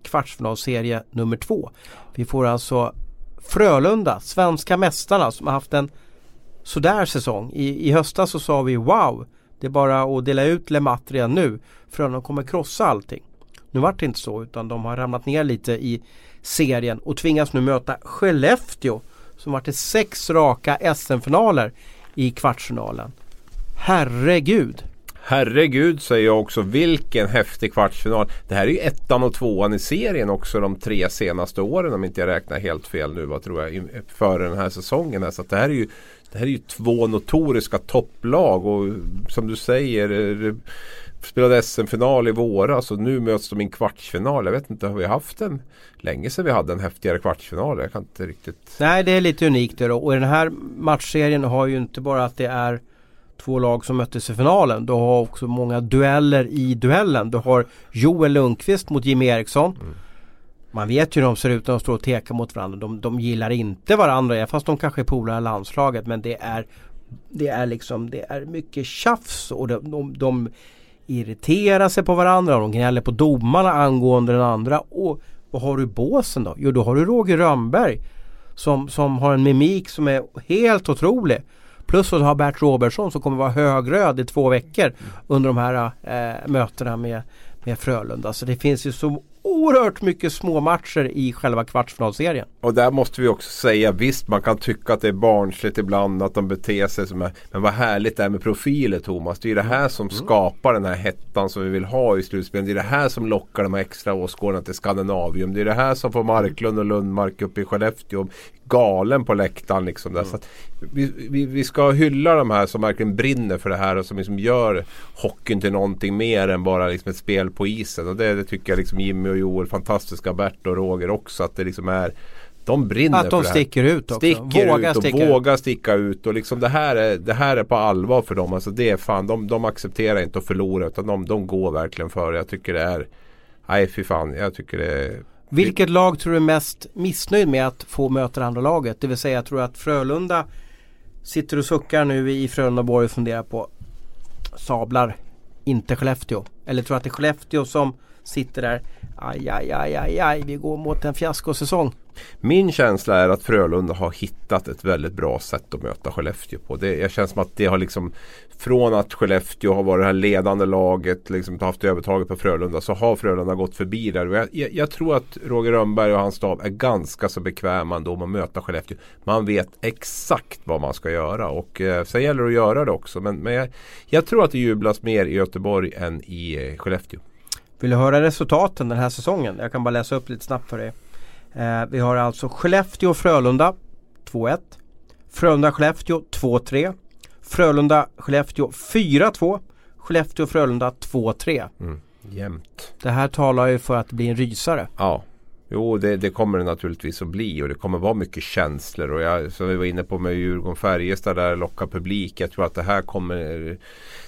kvartsfinalserie nummer två. Vi får alltså Frölunda, svenska mästarna som har haft en sådär säsong. I, i höstas så sa vi wow, det är bara att dela ut LeMat redan nu. Frölunda kommer krossa allting. Nu vart det inte så utan de har ramlat ner lite i serien och tvingas nu möta Skellefteå som vart i sex raka SM-finaler i kvartsfinalen. Herregud! Herregud säger jag också. Vilken häftig kvartsfinal. Det här är ju ettan och tvåan i serien också de tre senaste åren om inte jag räknar helt fel nu. Vad tror jag? Före den här säsongen. Så det här är ju det här är ju två notoriska topplag och som du säger eh, spelade SM-final i våras och nu möts de i en kvartsfinal. Jag vet inte, har vi haft en länge sedan vi hade en häftigare kvartsfinal? Jag kan inte riktigt... Nej, det är lite unikt det då. Och i den här matchserien har ju inte bara att det är två lag som möttes i finalen. Du har också många dueller i duellen. Du har Joel Lundqvist mot Jimmy Eriksson. Mm. Man vet ju hur de ser ut när de står och tekar mot varandra. De, de gillar inte varandra, fast de kanske är polare i landslaget. Men det är det är liksom det är mycket tjafs och de, de, de irriterar sig på varandra och de gnäller på domarna angående den andra. Och vad har du i båsen då? Jo då har du Roger Rönnberg som, som har en mimik som är helt otrolig. Plus att du har Bert Robertsson som kommer vara högröd i två veckor under de här äh, mötena med, med Frölunda. Så det finns ju så oerhört mycket små matcher i själva kvartsfinalserien. Och där måste vi också säga visst man kan tycka att det är barnsligt ibland att de beter sig som Men vad härligt det är med profiler Thomas. Det är det här som mm. skapar den här hettan som vi vill ha i slutspelet. Det är det här som lockar de här extra åskådarna till Skandinavium. Det är det här som får Marklund och Lundmark uppe i Skellefteå galen på läktaren. Liksom där. Mm. Så vi, vi, vi, ska hylla de här som verkligen brinner för det här och som liksom gör hockeyn till någonting mer än bara liksom ett spel på isen. Och det, det tycker jag liksom Jimmy och Joel, fantastiska Bert och Roger också. Att det liksom är de brinner Att de för sticker det här. ut också. Sticker vågar ut och sticka vågar sticka ut. Och liksom det, här är, det här är på allvar för dem. Alltså det är fan, de, de accepterar inte att förlora utan de, de går verkligen för det. Jag tycker det är Nej fy fan, jag tycker det är vilket lag tror du är mest missnöjd med att få möta det andra laget? Det vill säga jag tror att Frölunda sitter och suckar nu i Frölundaborg och funderar på sablar inte Skellefteå. Eller tror att det är Skellefteå som sitter där. Aj, aj, aj, aj, aj, vi går mot en fiaskosäsong. Min känsla är att Frölunda har hittat ett väldigt bra sätt att möta Skellefteå på. Det jag känns som att det har liksom från att Skellefteå har varit det här ledande laget, liksom haft övertaget på Frölunda så har Frölunda gått förbi där. Jag, jag, jag, tror att Roger Rönnberg och hans stab är ganska så bekväma ändå med att möta Skellefteå. Man vet exakt vad man ska göra och eh, sen gäller det att göra det också. Men, men jag, jag tror att det jublas mer i Göteborg än i eh, Skellefteå. Vill du höra resultaten den här säsongen? Jag kan bara läsa upp lite snabbt för dig. Eh, vi har alltså Skellefteå-Frölunda 2-1. Frölunda-Skellefteå 2-3. Frölunda-Skellefteå 4-2. Skellefteå-Frölunda 2-3. Mm. Jämnt. Det här talar ju för att det blir en rysare. Ja. Jo det, det, kommer det naturligtvis att bli och det kommer vara mycket känslor och jag, som vi var inne på med Djurgården-Färjestad där lockar publik. Jag tror att det här kommer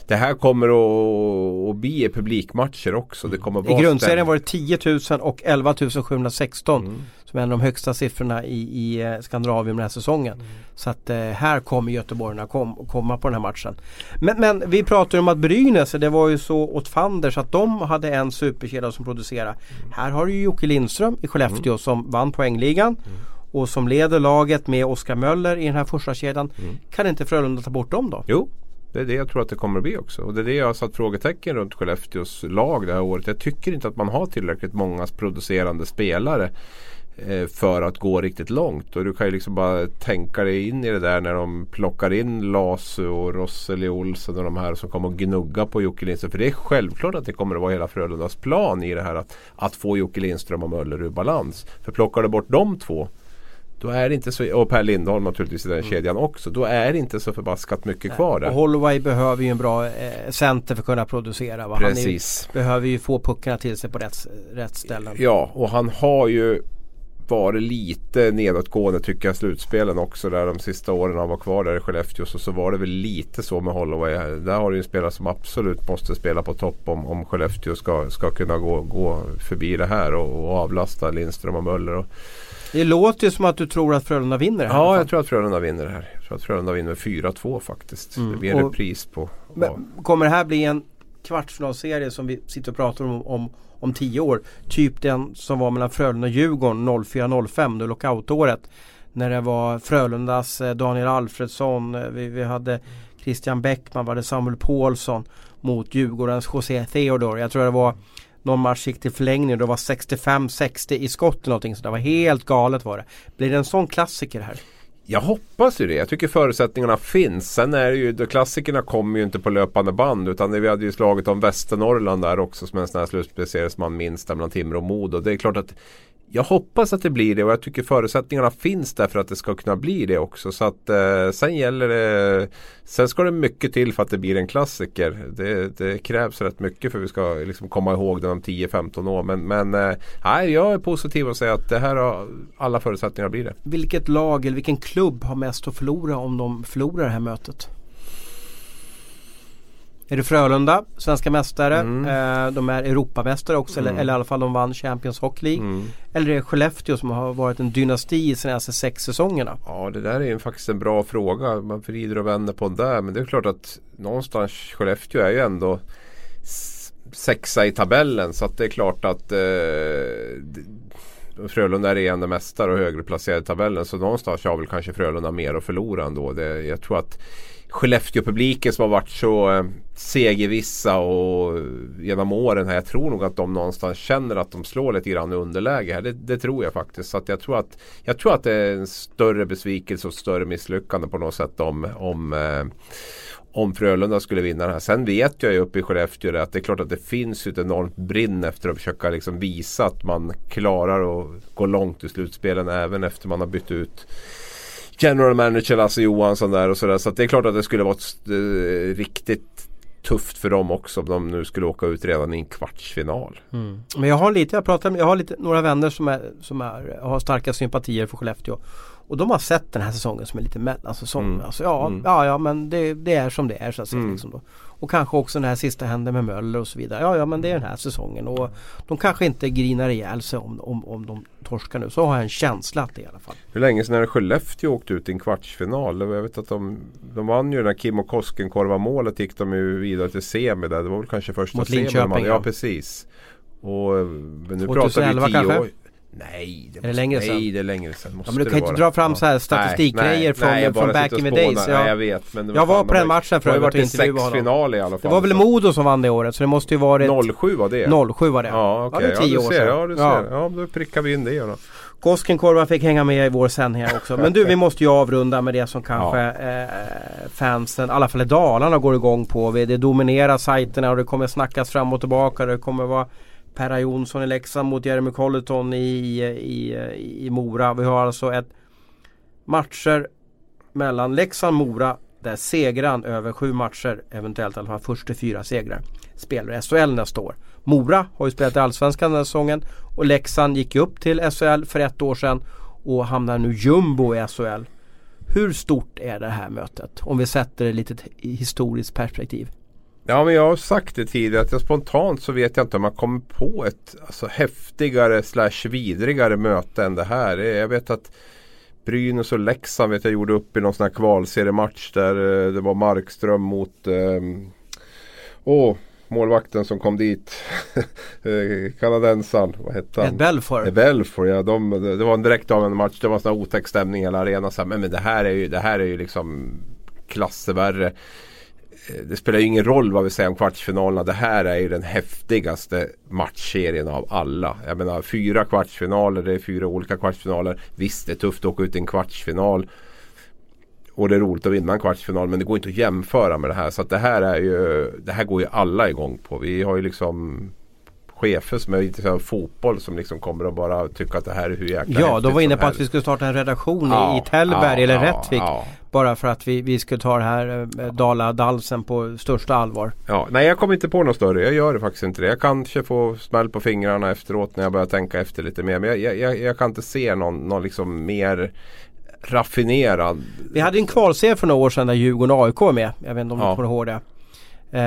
Det här kommer att, att bli publikmatcher också. Det kommer I grundserien var det 10 000 och 11 716 mm. Som är en av de högsta siffrorna i, i eh, Skandinavien den här säsongen. Mm. Så att eh, här kommer göteborgarna kom, komma på den här matchen. Men, men vi pratar om att Brynäs, det var ju så åt fanders att de hade en superkedja som producerade. Mm. Här har du ju Jocke Lindström i Skellefteå mm. som vann poängligan mm. och som leder laget med Oskar Möller i den här första kedjan. Mm. Kan inte Frölunda ta bort dem då? Jo, det är det jag tror att det kommer att bli också. Och det är det jag har satt frågetecken runt Skellefteås lag det här året. Jag tycker inte att man har tillräckligt många producerande spelare för att gå riktigt långt. Och du kan ju liksom bara tänka dig in i det där när de plockar in Lasu och Rosseli Olsen och de här som kommer att gnugga på Jocke Lindström. För det är självklart att det kommer att vara hela Frölundas plan i det här att, att få Jocke Lindström och Möller ur balans. För plockar du bort de två då är det inte så, och Per Lindholm naturligtvis i den mm. kedjan också. Då är det inte så förbaskat mycket Nej. kvar där. Och Holloway behöver ju en bra eh, center för att kunna producera. Va? Precis. Han är, behöver ju få puckarna till sig på rätt, rätt ställen. Ja och han har ju varit lite nedåtgående tycker jag slutspelen också där de sista åren han var kvar där i Skellefteå. Så, så var det väl lite så med Holloway. Där har du en spelare som absolut måste spela på topp om, om Skellefteå ska, ska kunna gå, gå förbi det här och, och avlasta Lindström och Möller. Och, det låter ju som att du tror att Frölunda vinner det här. Ja, jag tror att Frölunda vinner det här. Jag tror att Frölunda vinner 4-2 faktiskt. Mm. Det blir en repris på... Men, kommer det här bli en kvartsfinalserie som vi sitter och pratar om, om om tio år? Typ den som var mellan Frölunda och Djurgården 04-05, det lockoutåret. När det var Frölundas eh, Daniel Alfredsson, eh, vi, vi hade Christian Bäckman, var det Samuel Paulsson mot Djurgårdens José Theodor. Jag tror det var någon match gick till förlängning och det var 65-60 i skott eller någonting så det var helt galet var det. Blir det en sån klassiker här? Jag hoppas ju det. Jag tycker förutsättningarna finns. Sen är det ju, klassikerna kommer ju inte på löpande band. Utan vi hade ju slagit om Västernorrland där också som en sån här slutspelserie som man minns där mellan Timrå och Modo. Det är klart att jag hoppas att det blir det och jag tycker förutsättningarna finns där för att det ska kunna bli det också. Så att eh, sen gäller det Sen ska det mycket till för att det blir en klassiker. Det, det krävs rätt mycket för att vi ska liksom komma ihåg den om 10-15 år. Men, men eh, jag är positiv och säger att det här har alla förutsättningar att bli det. Vilket lag eller vilken klubb har mest att förlora om de förlorar det här mötet? Är det Frölunda, svenska mästare. Mm. Eh, de är Europamästare också mm. eller, eller i alla fall de vann Champions Hockey League. Mm. Eller är det Skellefteå som har varit en dynasti i senaste sex säsongerna? Ja det där är ju faktiskt en bra fråga. Man vrider och vänder på den där. Men det är klart att någonstans Skellefteå är ju ändå sexa i tabellen. Så att det är klart att eh, Frölunda är regerande mästare och högre placerad i tabellen. Så någonstans har väl kanske Frölunda mer att förlora ändå. Det, jag tror att Skellefteå-publiken som har varit så eh, segervissa och genom åren här. Jag tror nog att de någonstans känner att de slår lite grann i underläge här. Det, det, tror jag faktiskt. Så att jag, tror att, jag tror att det är en större besvikelse och större misslyckande på något sätt om, om eh, om Frölunda skulle vinna den här. Sen vet jag ju uppe i Skellefteå att det är klart att det finns ett enormt brinn efter att försöka liksom visa att man klarar att gå långt i slutspelen även efter man har bytt ut general manager Lasse Johansson där och sådär. Så det är klart att det skulle vara eh, riktigt tufft för dem också om de nu skulle åka ut redan i en kvartsfinal. Mm. Men jag har lite, jag pratar med, jag har lite, några vänner som, är, som är, har starka sympatier för Skellefteå. Och de har sett den här säsongen som en liten mellansäsong. Mm. Alltså, ja, mm. ja, ja men det, det, är som det är så att säga. Mm. Liksom då. Och kanske också den här sista händen med Möller och så vidare. Ja, ja men det är den här säsongen. Och de kanske inte grinar ihjäl sig om, om, om de torskar nu. Så har jag en känsla att det i alla fall. Hur länge sedan är det Skellefteå åkte ut i en kvartsfinal? Jag vet att de, de vann ju när Kim och Koskenkorva målet gick de ju vidare till semi där. Det var väl kanske första Mot Linköping. Ja, precis. Och, eh, men nu 2011 pratar vi tio kanske? år. Nej, det, det måste, längre nej, sedan? det är längre sedan. Ja, Måste men du det kan inte dra fram så här statistikgrejer från, nej, jag från back in the days. Ja. Nej, jag vet. Men det var Jag var på det den matchen för Det övrigt och intervjuade honom. sexfinal i alla fall. Det var väl Modo som vann det året så det måste ju varit 07 var det? 07 var det. Ja okej, det är ja, tio du år ser, sedan. ja du ser. Ja. Ja. då prickar vi in det då. Koskenkorva fick hänga med i vår sändning här också. Men du vi måste ju avrunda med det som kanske eh, fansen, i alla fall i Dalarna går igång på. Det dominerar sajterna och det kommer snackas fram och tillbaka. Det kommer vara Perra Jonsson i Leksand mot Jeremy Colleton i, i, i, i Mora. Vi har alltså ett matcher mellan Leksand-Mora där segraren över sju matcher, eventuellt i alla fall först till fyra segrar, spelar i SHL nästa år. Mora har ju spelat i Allsvenskan den här säsongen och Leksand gick ju upp till SHL för ett år sedan och hamnar nu jumbo i SHL. Hur stort är det här mötet? Om vi sätter det lite i historiskt perspektiv. Ja men jag har sagt det tidigare att jag spontant så vet jag inte om man kommer på ett alltså, häftigare slash vidrigare möte än det här. Eh, Jag vet att Brynäs och Leksand vet jag gjorde upp i någon sån här kvalseriematch där eh, det var Markström mot ehm, Åh, målvakten som kom dit. [laughs] Eh, Kanadensaren, vad hette han? Ed Belfour. Eh, Belfour, ja. De, det var en direkt avgörande match. Det var en sån här otäck stämning i hela arenan. Så här, men, men det här är ju, det här är ju liksom klasser värre. Eh, det spelar ju ingen roll vad vi säger om kvartsfinalerna. Det här är ju den häftigaste matchserien av alla. Jag menar fyra kvartsfinaler, det är fyra olika kvartsfinaler. Visst, det är tufft att åka ut i en kvartsfinal. Och det är roligt att vinna en kvartsfinal men det går inte att jämföra med det här. Så att det här är ju Det här går ju alla igång på. Vi har ju liksom chefer som är intresserade av fotboll som liksom kommer att bara tycka att det här är hur jäkla Ja, de var inne på att helst. vi skulle starta en redaktion Ja, i Tällberg ja, eller ja, Rättvik. Bara för att vi, vi skulle ta det här eh, Dala-dalsen på största allvar. Ja, nej jag kommer inte på något större. Jag gör det faktiskt inte det. Jag kanske får smäll på fingrarna efteråt när jag börjar tänka efter lite mer. Men jag, jag, jag kan inte se någon, någon liksom mer raffinerad. Vi hade en kvalserie för några år sedan där Djurgården och AIK var med. Jag vet inte om Ja. du kommer ihåg det. Eh,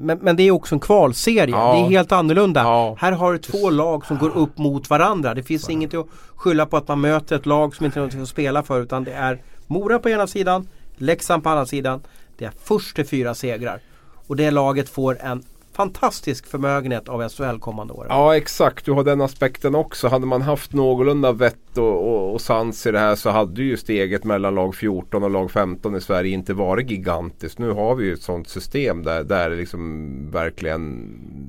men, men det är också en kvalserie. Ja. Det är helt annorlunda. Ja. Här har du två lag som går upp mot varandra. Det finns inget att skylla på att man möter ett lag som inte har något att spela för. Utan det är Mora på ena sidan, Leksand på andra sidan. Det är först till fyra segrar. Och det laget får en fantastisk förmögenhet av SHL kommande år. Ja exakt, du har den aspekten också. Hade man haft någorlunda vett och, och, och sans i det här så hade ju steget mellan lag 14 och lag 15 i Sverige inte varit gigantiskt. Nu har vi ju ett sånt system där, där det liksom verkligen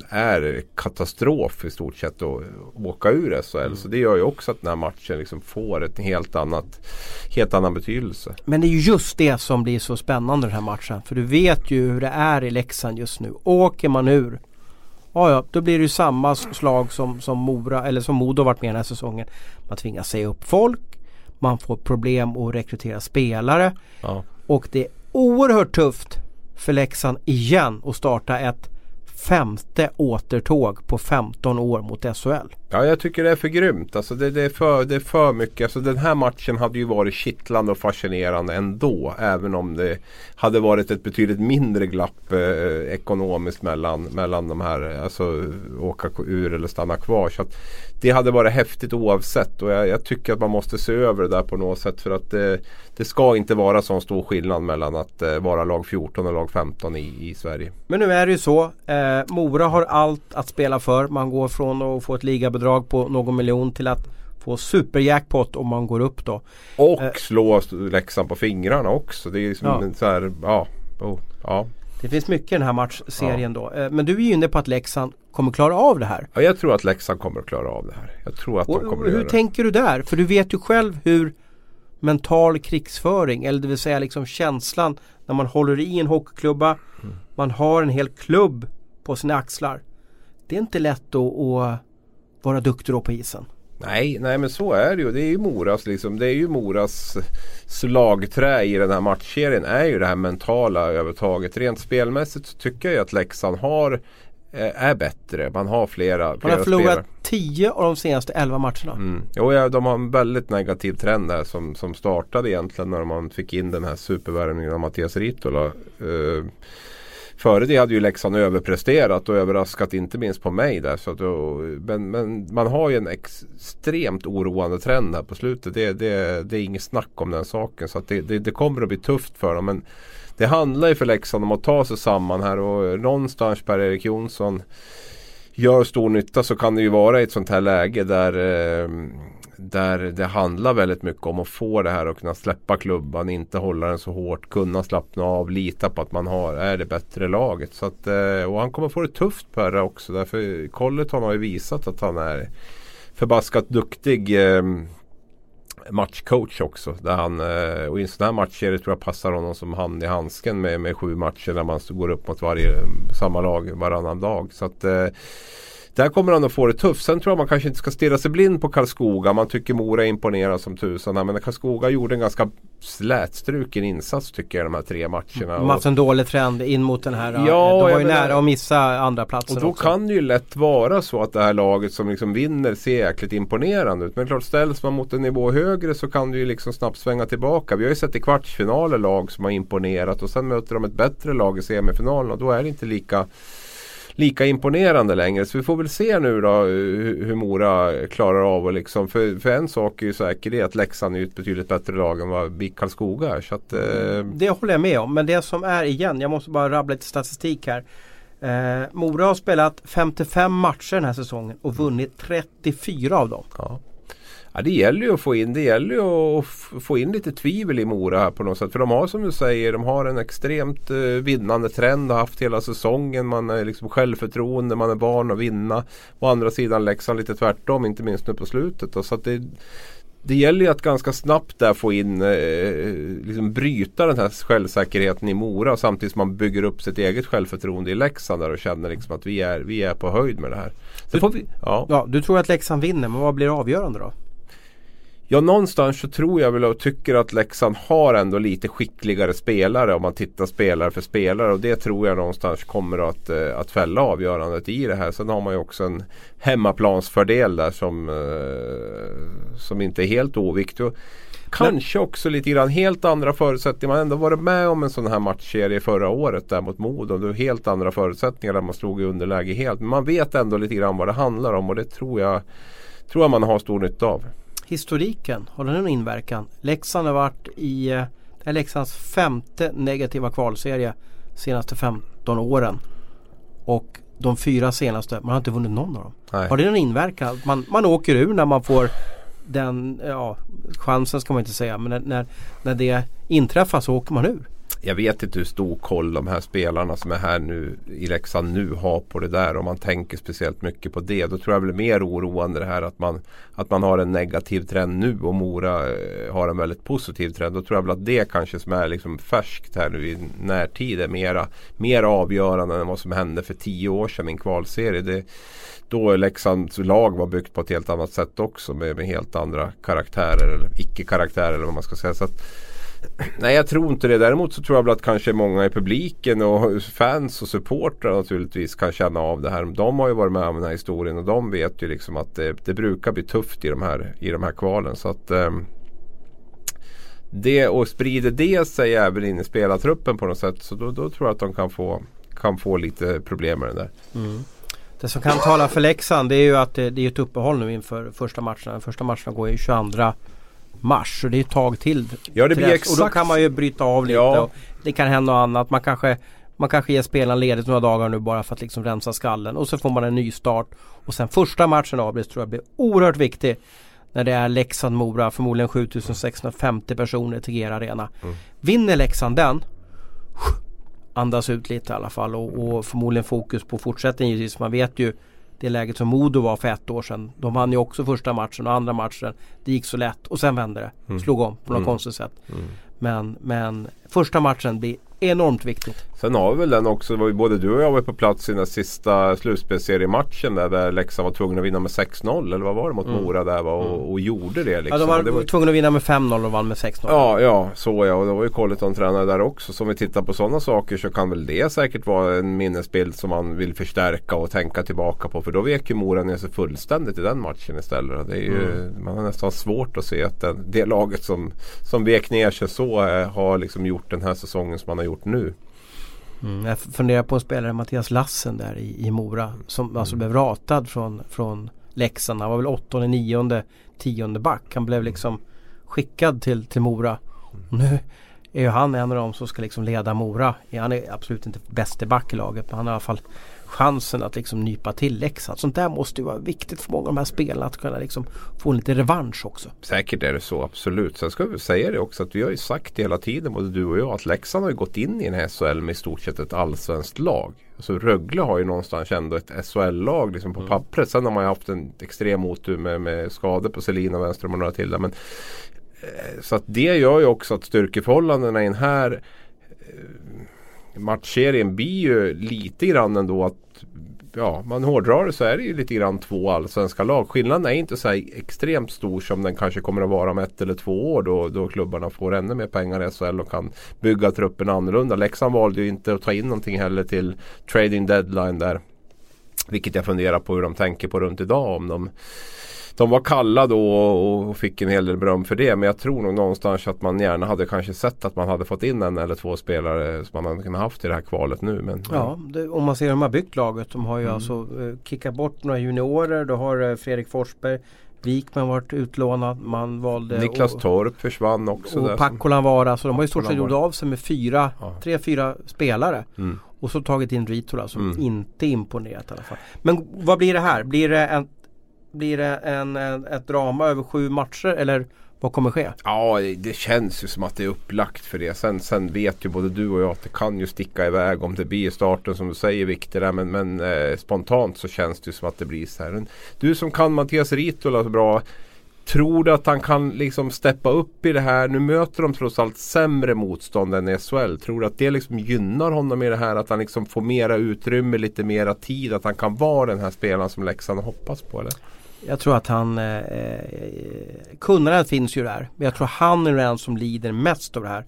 är katastrof i stort sett att åka ur SHL. Så det gör ju också att den här matchen liksom får ett helt annat helt annan betydelse. Men det är ju just det som blir så spännande den här matchen. För du vet ju hur det är i Leksand just nu. Åker man ur Ja, ja, då blir det ju samma slag som, som Mora eller som Modo varit med den här säsongen. Man tvingas säga upp folk. Man får problem att rekrytera spelare. Ja. Och det är oerhört tufft för Leksand igen att starta ett femte återtåg på 15 år mot SHL. Ja, jag tycker det är för grymt. Alltså det, det, är för, det är för mycket. Alltså den här matchen hade ju varit kittlande och fascinerande ändå. Även om det hade varit ett betydligt mindre glapp eh, ekonomiskt mellan, mellan de här. Alltså åka ur eller stanna kvar. Så att det hade varit häftigt oavsett. Och jag, jag tycker att man måste se över det där på något sätt. För att det, det ska inte vara så stor skillnad mellan att eh, vara lag 14 och lag 15 i, i Sverige. Men nu är det ju så. Eh, Mora har allt att spela för. Man går från att få ett ligabedrag på någon miljon till att få superjackpot om man går upp då. Och Eh. slå Leksand på fingrarna också. Det är ju som Ja. så här, ja. Oh, ja. Det finns mycket i den här matchserien då. Eh, men du är ju inne på att Leksand kommer klara av det här. Ja, jag tror att Leksand kommer att klara av det här. Jag tror att Och, de kommer hur göra tänker du där? För du vet ju själv hur mental krigsföring eller det vill säga liksom känslan när man håller i en hockeyklubba. Mm. Man har en hel klubb på sina axlar. Det är inte lätt att, vara duktig då på isen. Nej, nej men så är det ju. Det är ju Moras liksom. Det är ju Moras slagträ i den här matchserien. Är ju det här mentala övertaget. Rent spelmässigt så tycker jag att Leksand har eh, är bättre. Man har flera, Man flera har förlorat spelare. 10 av de senaste 11 matcherna. Mm. Jo, ja, de har en väldigt negativ trend där som, som startade egentligen när man fick in den här supervärvningen av Mattias Ritola. Eh, före det hade ju Leksand överpresterat och överraskat inte minst på mig där. Så att då, men, men man har ju en extremt oroande trend här på slutet. Det, det, det är inget snack om den saken. Så att det, det, det kommer att bli tufft för dem. Men det handlar ju för Leksand om att ta sig samman här och någonstans Per-Erik Jonsson gör stor nytta så kan det ju vara i ett sånt här läge där eh, där det handlar väldigt mycket om att få det här att kunna släppa klubban, inte hålla den så hårt, kunna slappna av, lita på att man har, är det bättre laget. Så att, eh, och han kommer få det tufft på det också. Därför Colleton har ju visat att han är förbaskat duktig eh, matchcoach också. Där han, eh, och i en sån här matchserie tror jag passar honom som hand i handsken med, med sju matcher när man går upp mot varje, samma lag varannan dag. Så att eh, där kommer han att få det tufft. Sen tror jag man kanske inte ska stirra sig blind på Karlskoga. Man tycker Mora imponerar som tusan. Men Karlskoga gjorde en ganska slätstruken insats tycker jag de här tre matcherna. De har haft en dålig trend in mot den här. Ja, de var ju nära att missa andra platsen Och då också. kan det ju lätt vara så att det här laget som liksom vinner ser jäkligt imponerande ut. Men klart ställs man mot en nivå högre så kan det ju liksom snabbt svänga tillbaka. Vi har ju sett i kvartsfinaler lag som har imponerat och sen möter de ett bättre lag i semifinalen och då är det inte lika lika imponerande längre. Så vi får väl se nu då hur, hur Mora klarar av och liksom. För, för en sak är ju säker det är att Leksand är ett betydligt bättre lag än vad BIK Karlskoga är. Så att, eh... Det håller jag med om. Men det som är igen, jag måste bara rabbla lite statistik här. Eh, Mora har spelat 55 matcher den här säsongen och vunnit 34 av dem. Ja. Ja, det gäller ju att få in, det gäller ju att få in lite tvivel i Mora här på något sätt. För de har som du säger, de har en extremt eh, vinnande trend. Har haft hela säsongen. Man är liksom självförtroende, man är van att vinna. Å andra sidan Leksand lite tvärtom, inte minst nu på slutet. Då. Så det, det gäller ju att ganska snabbt där få in, eh, liksom bryta den här självsäkerheten i Mora samtidigt som man bygger upp sitt eget självförtroende i Leksand där och känner liksom att vi är, vi är på höjd med det här. Du, vi, ja. ja. du tror att Leksand vinner, men vad blir avgörande då? Ja någonstans så tror jag väl och tycker att Leksand har ändå lite skickligare spelare om man tittar spelare för spelare och det tror jag någonstans kommer att, eh, att fälla avgörandet i det här. Sen har man ju också en hemmaplansfördel där som, eh, som inte är helt oviktig. Kanske också lite grann helt andra förutsättningar. Man har ändå varit med om en sån här matchserie förra året där mot Modo. Det var helt andra förutsättningar där man slog i underläge helt. Men man vet ändå lite grann vad det handlar om och det tror jag, tror jag man har stor nytta av historiken, har den någon inverkan? Leksand har varit i eh, det är Leksands femte negativa kvalserie senaste 15 åren. Och de fyra senaste, man har inte vunnit någon av dem. Nej. Har det någon inverkan? Man, man åker ur när man får den, ja chansen ska man inte säga men när, när det inträffar så åker man ur jag vet inte hur stor koll de här spelarna som är här nu i Leksand nu har på det där. Om man tänker speciellt mycket på det. Då tror jag väl mer oroande det här att man, att man har en negativ trend nu och Mora eh, har en väldigt positiv trend. Då tror jag väl att det kanske som är liksom färskt här nu i närtid är mera, mer avgörande än vad som hände för tio år sedan i en kvalserie. Det, då Leksands lag var byggt på ett helt annat sätt också med, med helt andra karaktärer eller icke-karaktärer eller vad man ska säga. Så att, Nej jag tror inte det. Däremot så tror jag väl att kanske många i publiken och fans och supportrar naturligtvis kan känna av det här. De har ju varit med om den här historien och de vet ju liksom att det, det brukar bli tufft i de här, i de här kvalen. Så att eh, det och sprider det sig även in i spelartruppen på något sätt. Så då, då tror jag att de kan få, kan få lite problem med det där. Mm. Det som kan tala för Leksand det är ju att det, det är ett uppehåll nu inför första matcherna. Första matcherna går ju 22 mars. Så det är ett tag till. Ja det blir till exakt. Och då kan man ju bryta av lite. Ja. Det kan hända något annat. Man kanske, man kanske ger spelarna ledigt några dagar nu bara för att liksom rensa skallen. Och så får man en ny start. Och sen första matchen avbryts tror jag blir oerhört viktig. När det är Leksand-Mora, förmodligen 7650 personer i Tegera Arena. Mm. Vinner Leksand den andas ut lite i alla fall och, och förmodligen fokus på fortsättningen givetvis. Man vet ju det läget som Modo var för ett år sedan. De vann ju också första matchen och andra matchen. Det gick så lätt och sen vände det. Mm. Slog om på något mm. konstigt sätt. Mm. Men, men första matchen blir enormt viktigt. Sen har vi väl den också, var både du och jag var på plats i den sista slutspelseriematchen där, där Leksand var tvungna att vinna med 6-0 eller vad var det mot mm. Mora där var, och, mm. och, gjorde det. Liksom. Ja, de var, var tvungna att vinna med 5-0 och vann med 6-0. Ja, ja, så ja. Och det var ju Colleton tränare där också. Så om vi tittar på sådana saker så kan väl det säkert vara en minnesbild som man vill förstärka och tänka tillbaka på. För då vek ju Mora ner sig fullständigt i den matchen istället. Det är ju, mm. Man har nästan svårt att se att den, det laget som, som vek ner sig så eh, har liksom gjort den här säsongen som man har gjort nu. Mm, jag funderar på en spelare, Mattias Lassen där i, i Mora. Som alltså blev ratad från, från Leksand. Han var väl åttonde, nionde, tionde back. Han blev liksom skickad till, till Mora. Och nu är ju han en av dem som ska liksom leda Mora. Han är absolut inte bäste back i laget men han har i alla fall chansen att liksom nypa till Leksand. Sånt där måste ju vara viktigt för många av de här spelarna att kunna liksom få en lite revansch också. Säkert är det så, absolut. Sen ska vi säga det också att vi har ju sagt hela tiden, både du och jag, att Leksand har ju gått in i en SHL med i stort sett ett allsvenskt lag. Alltså Rögle har ju någonstans ändå ett SHL-lag liksom på mm. pappret. Sen har man ju haft en extrem otur med, med skador på Selina Wenström och några till. Men, eh, så att det gör ju också att styrkeförhållandena i den här eh, matchserien blir ju lite grann ändå att ja, man hårdrar det så är det ju lite grann två allsvenska lag. Skillnaden är inte så extremt stor som den kanske kommer att vara om ett eller två år då, då klubbarna får ännu mer pengar i SHL och kan bygga truppen annorlunda. Leksand valde ju inte att ta in någonting heller till trading deadline där. Vilket jag funderar på hur de tänker på runt idag om de de var kalla då och fick en hel del beröm för det. Men jag tror nog någonstans att man gärna hade kanske sett att man hade fått in en eller två spelare som man hade kunnat haft i det här kvalet nu. Men, ja, det, om man ser hur de har byggt laget. De har ju mm. alltså eh, kickat bort några juniorer. Du har eh, Fredrik Forsberg. Wikman varit utlånad. Man valde Niklas och, Torp försvann också. Och Pakkolan Vara. Så de har i stort sett gjort av sig med fyra, ja. tre, fyra spelare. Mm. Och så tagit in Ritola som mm. inte imponerat i alla fall. Men vad blir det här? Blir det en blir det en, en, ett drama över sju matcher eller vad kommer ske? Ja det känns ju som att det är upplagt för det. Sen, sen vet ju både du och jag att det kan ju sticka iväg om det blir starten som du säger Viktor. Men, men eh, spontant så känns det ju som att det blir så här. Du som kan Mattias Ritola så bra. Tror du att han kan liksom steppa upp i det här? Nu möter de trots allt sämre motstånd än i SHL. Tror du att det liksom gynnar honom i det här? Att han liksom får mera utrymme, lite mera tid? Att han kan vara den här spelaren som Leksand hoppas på? Eller? Jag tror att han, eh, eh, kunnandet finns ju där. Men jag tror han är den som lider mest av det här.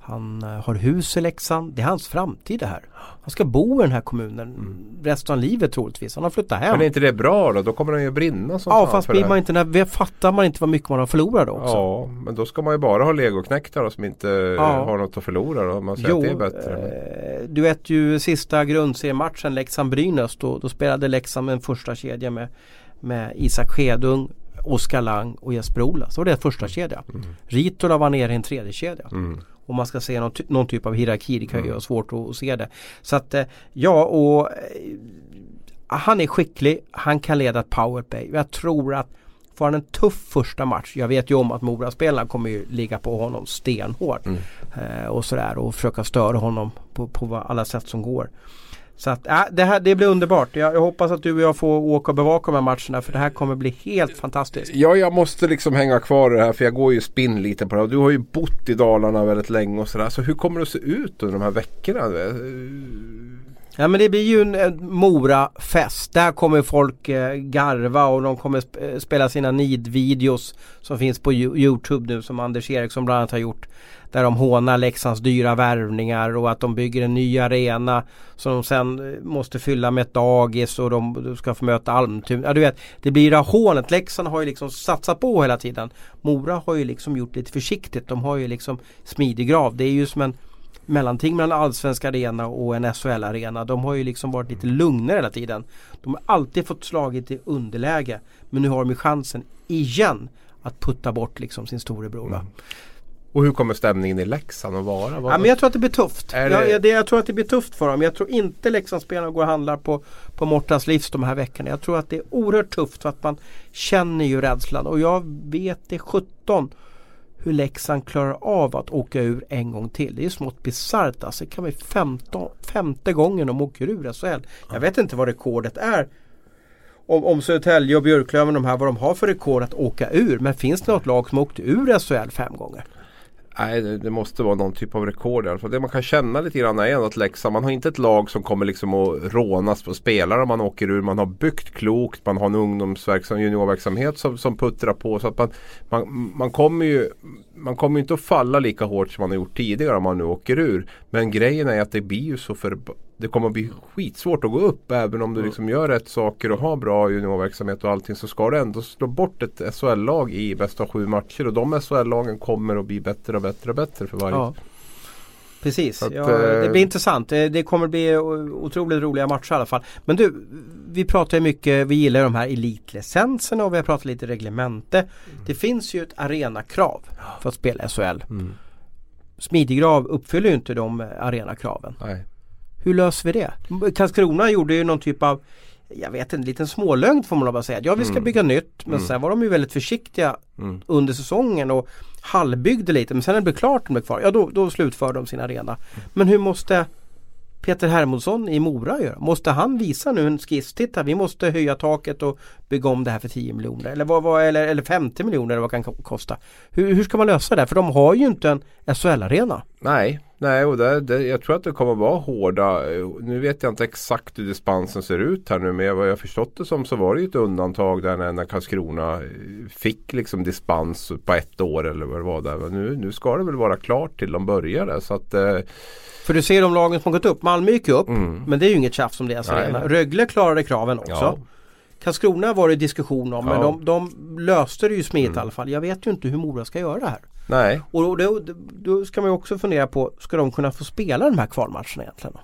Han eh, har hus i Leksand. Det är hans framtid det här. Han ska bo i den här kommunen mm. resten av livet troligtvis. Han har flyttat hem. Men är inte det bra då? Då kommer han ju brinna som Ja fast blir man inte, när, fattar man inte vad mycket man har förlorat då också. Ja men då ska man ju bara ha legoknektar som inte ja. har något att förlora då. Man säger jo, att det är bättre. Eh, du vet ju sista grundseriematchen Leksand-Brynäs. Då, då spelade Leksand med en första kedja med med Isak Skedung, Oskar Lang och Jesper Ola. Så var det första kedja. Mm. Ritola var nere i en tredje kedja. Mm. Om man ska se någon, någon, typ av hierarki, det kan ju mm. vara svårt att, att, se det. Så att eh, ja och eh, han är skicklig, han kan leda ett powerplay. Jag tror att får han en tuff första match. Jag vet ju om att Mora-spelarna kommer ju ligga på honom stenhårt. Mm. Eh, och sådär och försöka störa honom på, på alla sätt som går. Så att, äh, det, här, det blir underbart. Jag, jag, hoppas att du och jag får åka och bevaka de här matcherna för det här kommer bli helt fantastiskt. Ja, jag måste liksom hänga kvar i det här för jag går ju spinn lite på det. Du har ju bott i Dalarna väldigt länge och sådär. Så hur kommer det att se ut under de här veckorna? Ja men det blir ju en, en Mora-fest. Där kommer folk eh, garva och de kommer sp eh, spela sina nidvideos som finns på Youtube nu som Anders Eriksson bland annat har gjort. Där de hånar Leksands dyra värvningar och att de bygger en ny arena som de sen eh, måste fylla med ett dagis och de ska få möta Almtuna. Ja, du vet, det blir det hånet. Leksand har ju liksom satsat på hela tiden. Mora har ju liksom gjort lite försiktigt. De har ju liksom smidig grav. Det är ju som en mellanting mellan allsvensk arena och en SHL-arena. De har ju liksom varit lite lugnare hela tiden. De har alltid fått slagit i underläge. Men nu har de ju chansen igen att putta bort liksom sin storebror. Mm. Och hur kommer stämningen i Leksand att vara? Ja, men jag tror att det blir tufft. Det... Jag, jag, jag, tror att det blir tufft för dem. Jag tror inte Leksandsspelarna går och handlar på, på Mortans livs de här veckorna. Jag tror att det är oerhört tufft för att man känner ju rädslan. Och jag vet det 17 hur Leksand klarar av att åka ur en gång till. Det är smått bisarrt alltså. Det kan vara 15, femte gången de åker ur SHL. Jag vet inte vad rekordet är. Om, om Södertälje och Björklöven de här vad de har för rekord att åka ur. Men finns det något lag som åkt ur SHL fem gånger? Nej, det, måste vara någon typ av rekord i alla fall. Det man kan känna lite grann är att Leksand, man har inte ett lag som kommer liksom att rånas på spelare man åker ur. Man har byggt klokt, man har en ungdomsverksamhet, juniorverksamhet som, som puttrar på. Så att man, man, man kommer ju man kommer inte att falla lika hårt som man har gjort tidigare om man nu åker ur. Men grejen är att det blir ju så för det kommer att bli skitsvårt att gå upp även om du liksom gör rätt saker och har bra juniorverksamhet och allting så ska du ändå slå bort ett SHL-lag i bästa sju matcher och de SHL-lagen kommer att bli bättre och bättre och bättre för varje ja. Precis, att, ja, det blir intressant. Det kommer bli otroligt roliga matcher i alla fall. Men du, vi pratar ju mycket, vi gillar de här elitlicenserna och vi har pratat lite reglemente. Mm. Det finns ju ett arenakrav för att spela SHL. Mm. Smidigrav uppfyller ju inte de arenakraven. Nej. Hur löser vi det? Karlskrona gjorde ju någon typ av jag vet en liten smålögn får man bara säga. Ja vi ska Mm. bygga nytt men Mm. sen var de ju väldigt försiktiga Mm. under säsongen och halvbyggde lite men sen när det blev klart de blev kvar, ja då, då slutförde de sin arena. Men hur måste Peter Hermodsson i Mora göra? Måste han visa nu en skiss? Titta vi måste höja taket och bygga om det här för 10 miljoner eller, vad, vad, eller, eller 50 miljoner eller vad kan ko- kosta. Hur, hur ska man lösa det? För de har ju inte en SHL-arena. Nej, nej och det, det, jag tror att det kommer vara hårda. eh, Nu vet jag inte exakt hur dispensen ser ut här nu men vad jag förstått det som så var det ju ett undantag där när, när Karlskrona eh, fick liksom dispens på ett år eller vad det var där. Men nu, nu ska det väl vara klart till de började så att eh, För du ser de lagen som gått upp. Malmö gick upp Mm. men det är ju inget tjafs om deras Nej. arena. Rögle klarade kraven också. ja. Karlskrona var det diskussion om men Ja. de, de löste det ju smidigt Mm. i alla fall. Jag vet ju inte hur Mora ska göra det här. Nej, Och då, då, då ska man ju också fundera på, ska de kunna få spela de här kvalmatcherna egentligen?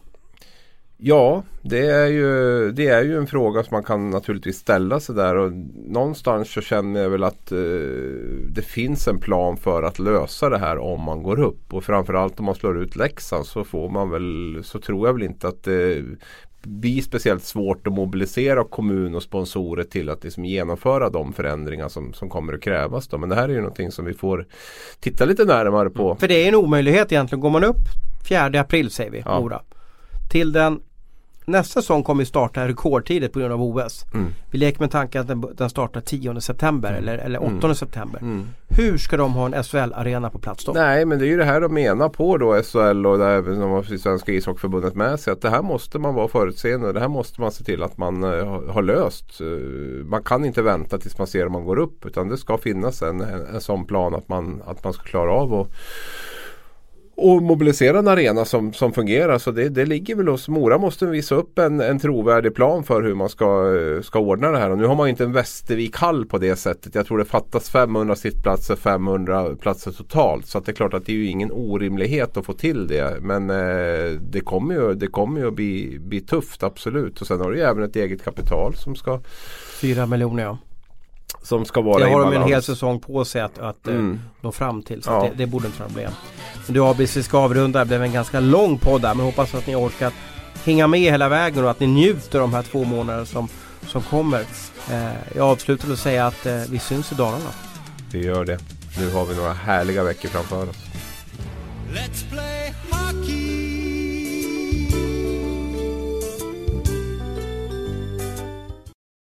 Ja, det är, ju, det är ju en fråga som man kan naturligtvis ställa sig där och någonstans så känner jag väl att eh, det finns en plan för att lösa det här om man går upp och framförallt om man slår ut Leksand så får man väl så tror jag väl inte att det blir speciellt svårt att mobilisera kommun och sponsorer till att liksom genomföra de förändringar som, som kommer att krävas. Då. Men det här är ju någonting som vi får titta lite närmare på. För det är en omöjlighet egentligen. Går man upp 4 april säger vi, Ja. Mora. Till den Nästa säsong kommer ju starta rekordtidigt på grund av OS. Mm. Vi leker med tanken att den, den startar 10 september eller, eller 8 Mm. september. Mm. Hur ska de ha en SHL-arena på plats då? Nej men det är ju det här de menar på då SHL och även de har Svenska ishockeyförbundet med sig. Att det här måste man vara förutseende. Det här måste man se till att man eh, har- löst. Eh, man kan inte vänta tills man ser om man går upp. Utan det ska finnas en, en, en sån plan att man, att man ska klara av och, och mobilisera en arena som, som fungerar. Så det, det ligger väl hos Mora måste visa upp en, en trovärdig plan för hur man ska, ska ordna det här. Och nu har man ju inte en Västervik-hall på det sättet. Jag tror det fattas 500 sittplatser, 500 platser totalt. Så att det är klart att det är ju ingen orimlighet att få till det. Men eh, det kommer ju, det kommer ju att bli, bli tufft, absolut. Och sen har du ju även ett eget kapital som ska, Fyra miljoner ja som ska vara Det i har de en hel säsong på sig att, att eh, Mm. nå fram till. Så Ja. det, det borde inte vara problem. Men du Abis, vi ska avrunda. Det blev en ganska lång podd där. Men hoppas att ni har orkat hänga med hela vägen och att ni njuter de här två månaderna som, som kommer. Eh, jag avslutar med att säga att eh, vi syns i Dalarna. Vi gör det. Nu har vi några härliga veckor framför oss. Let's play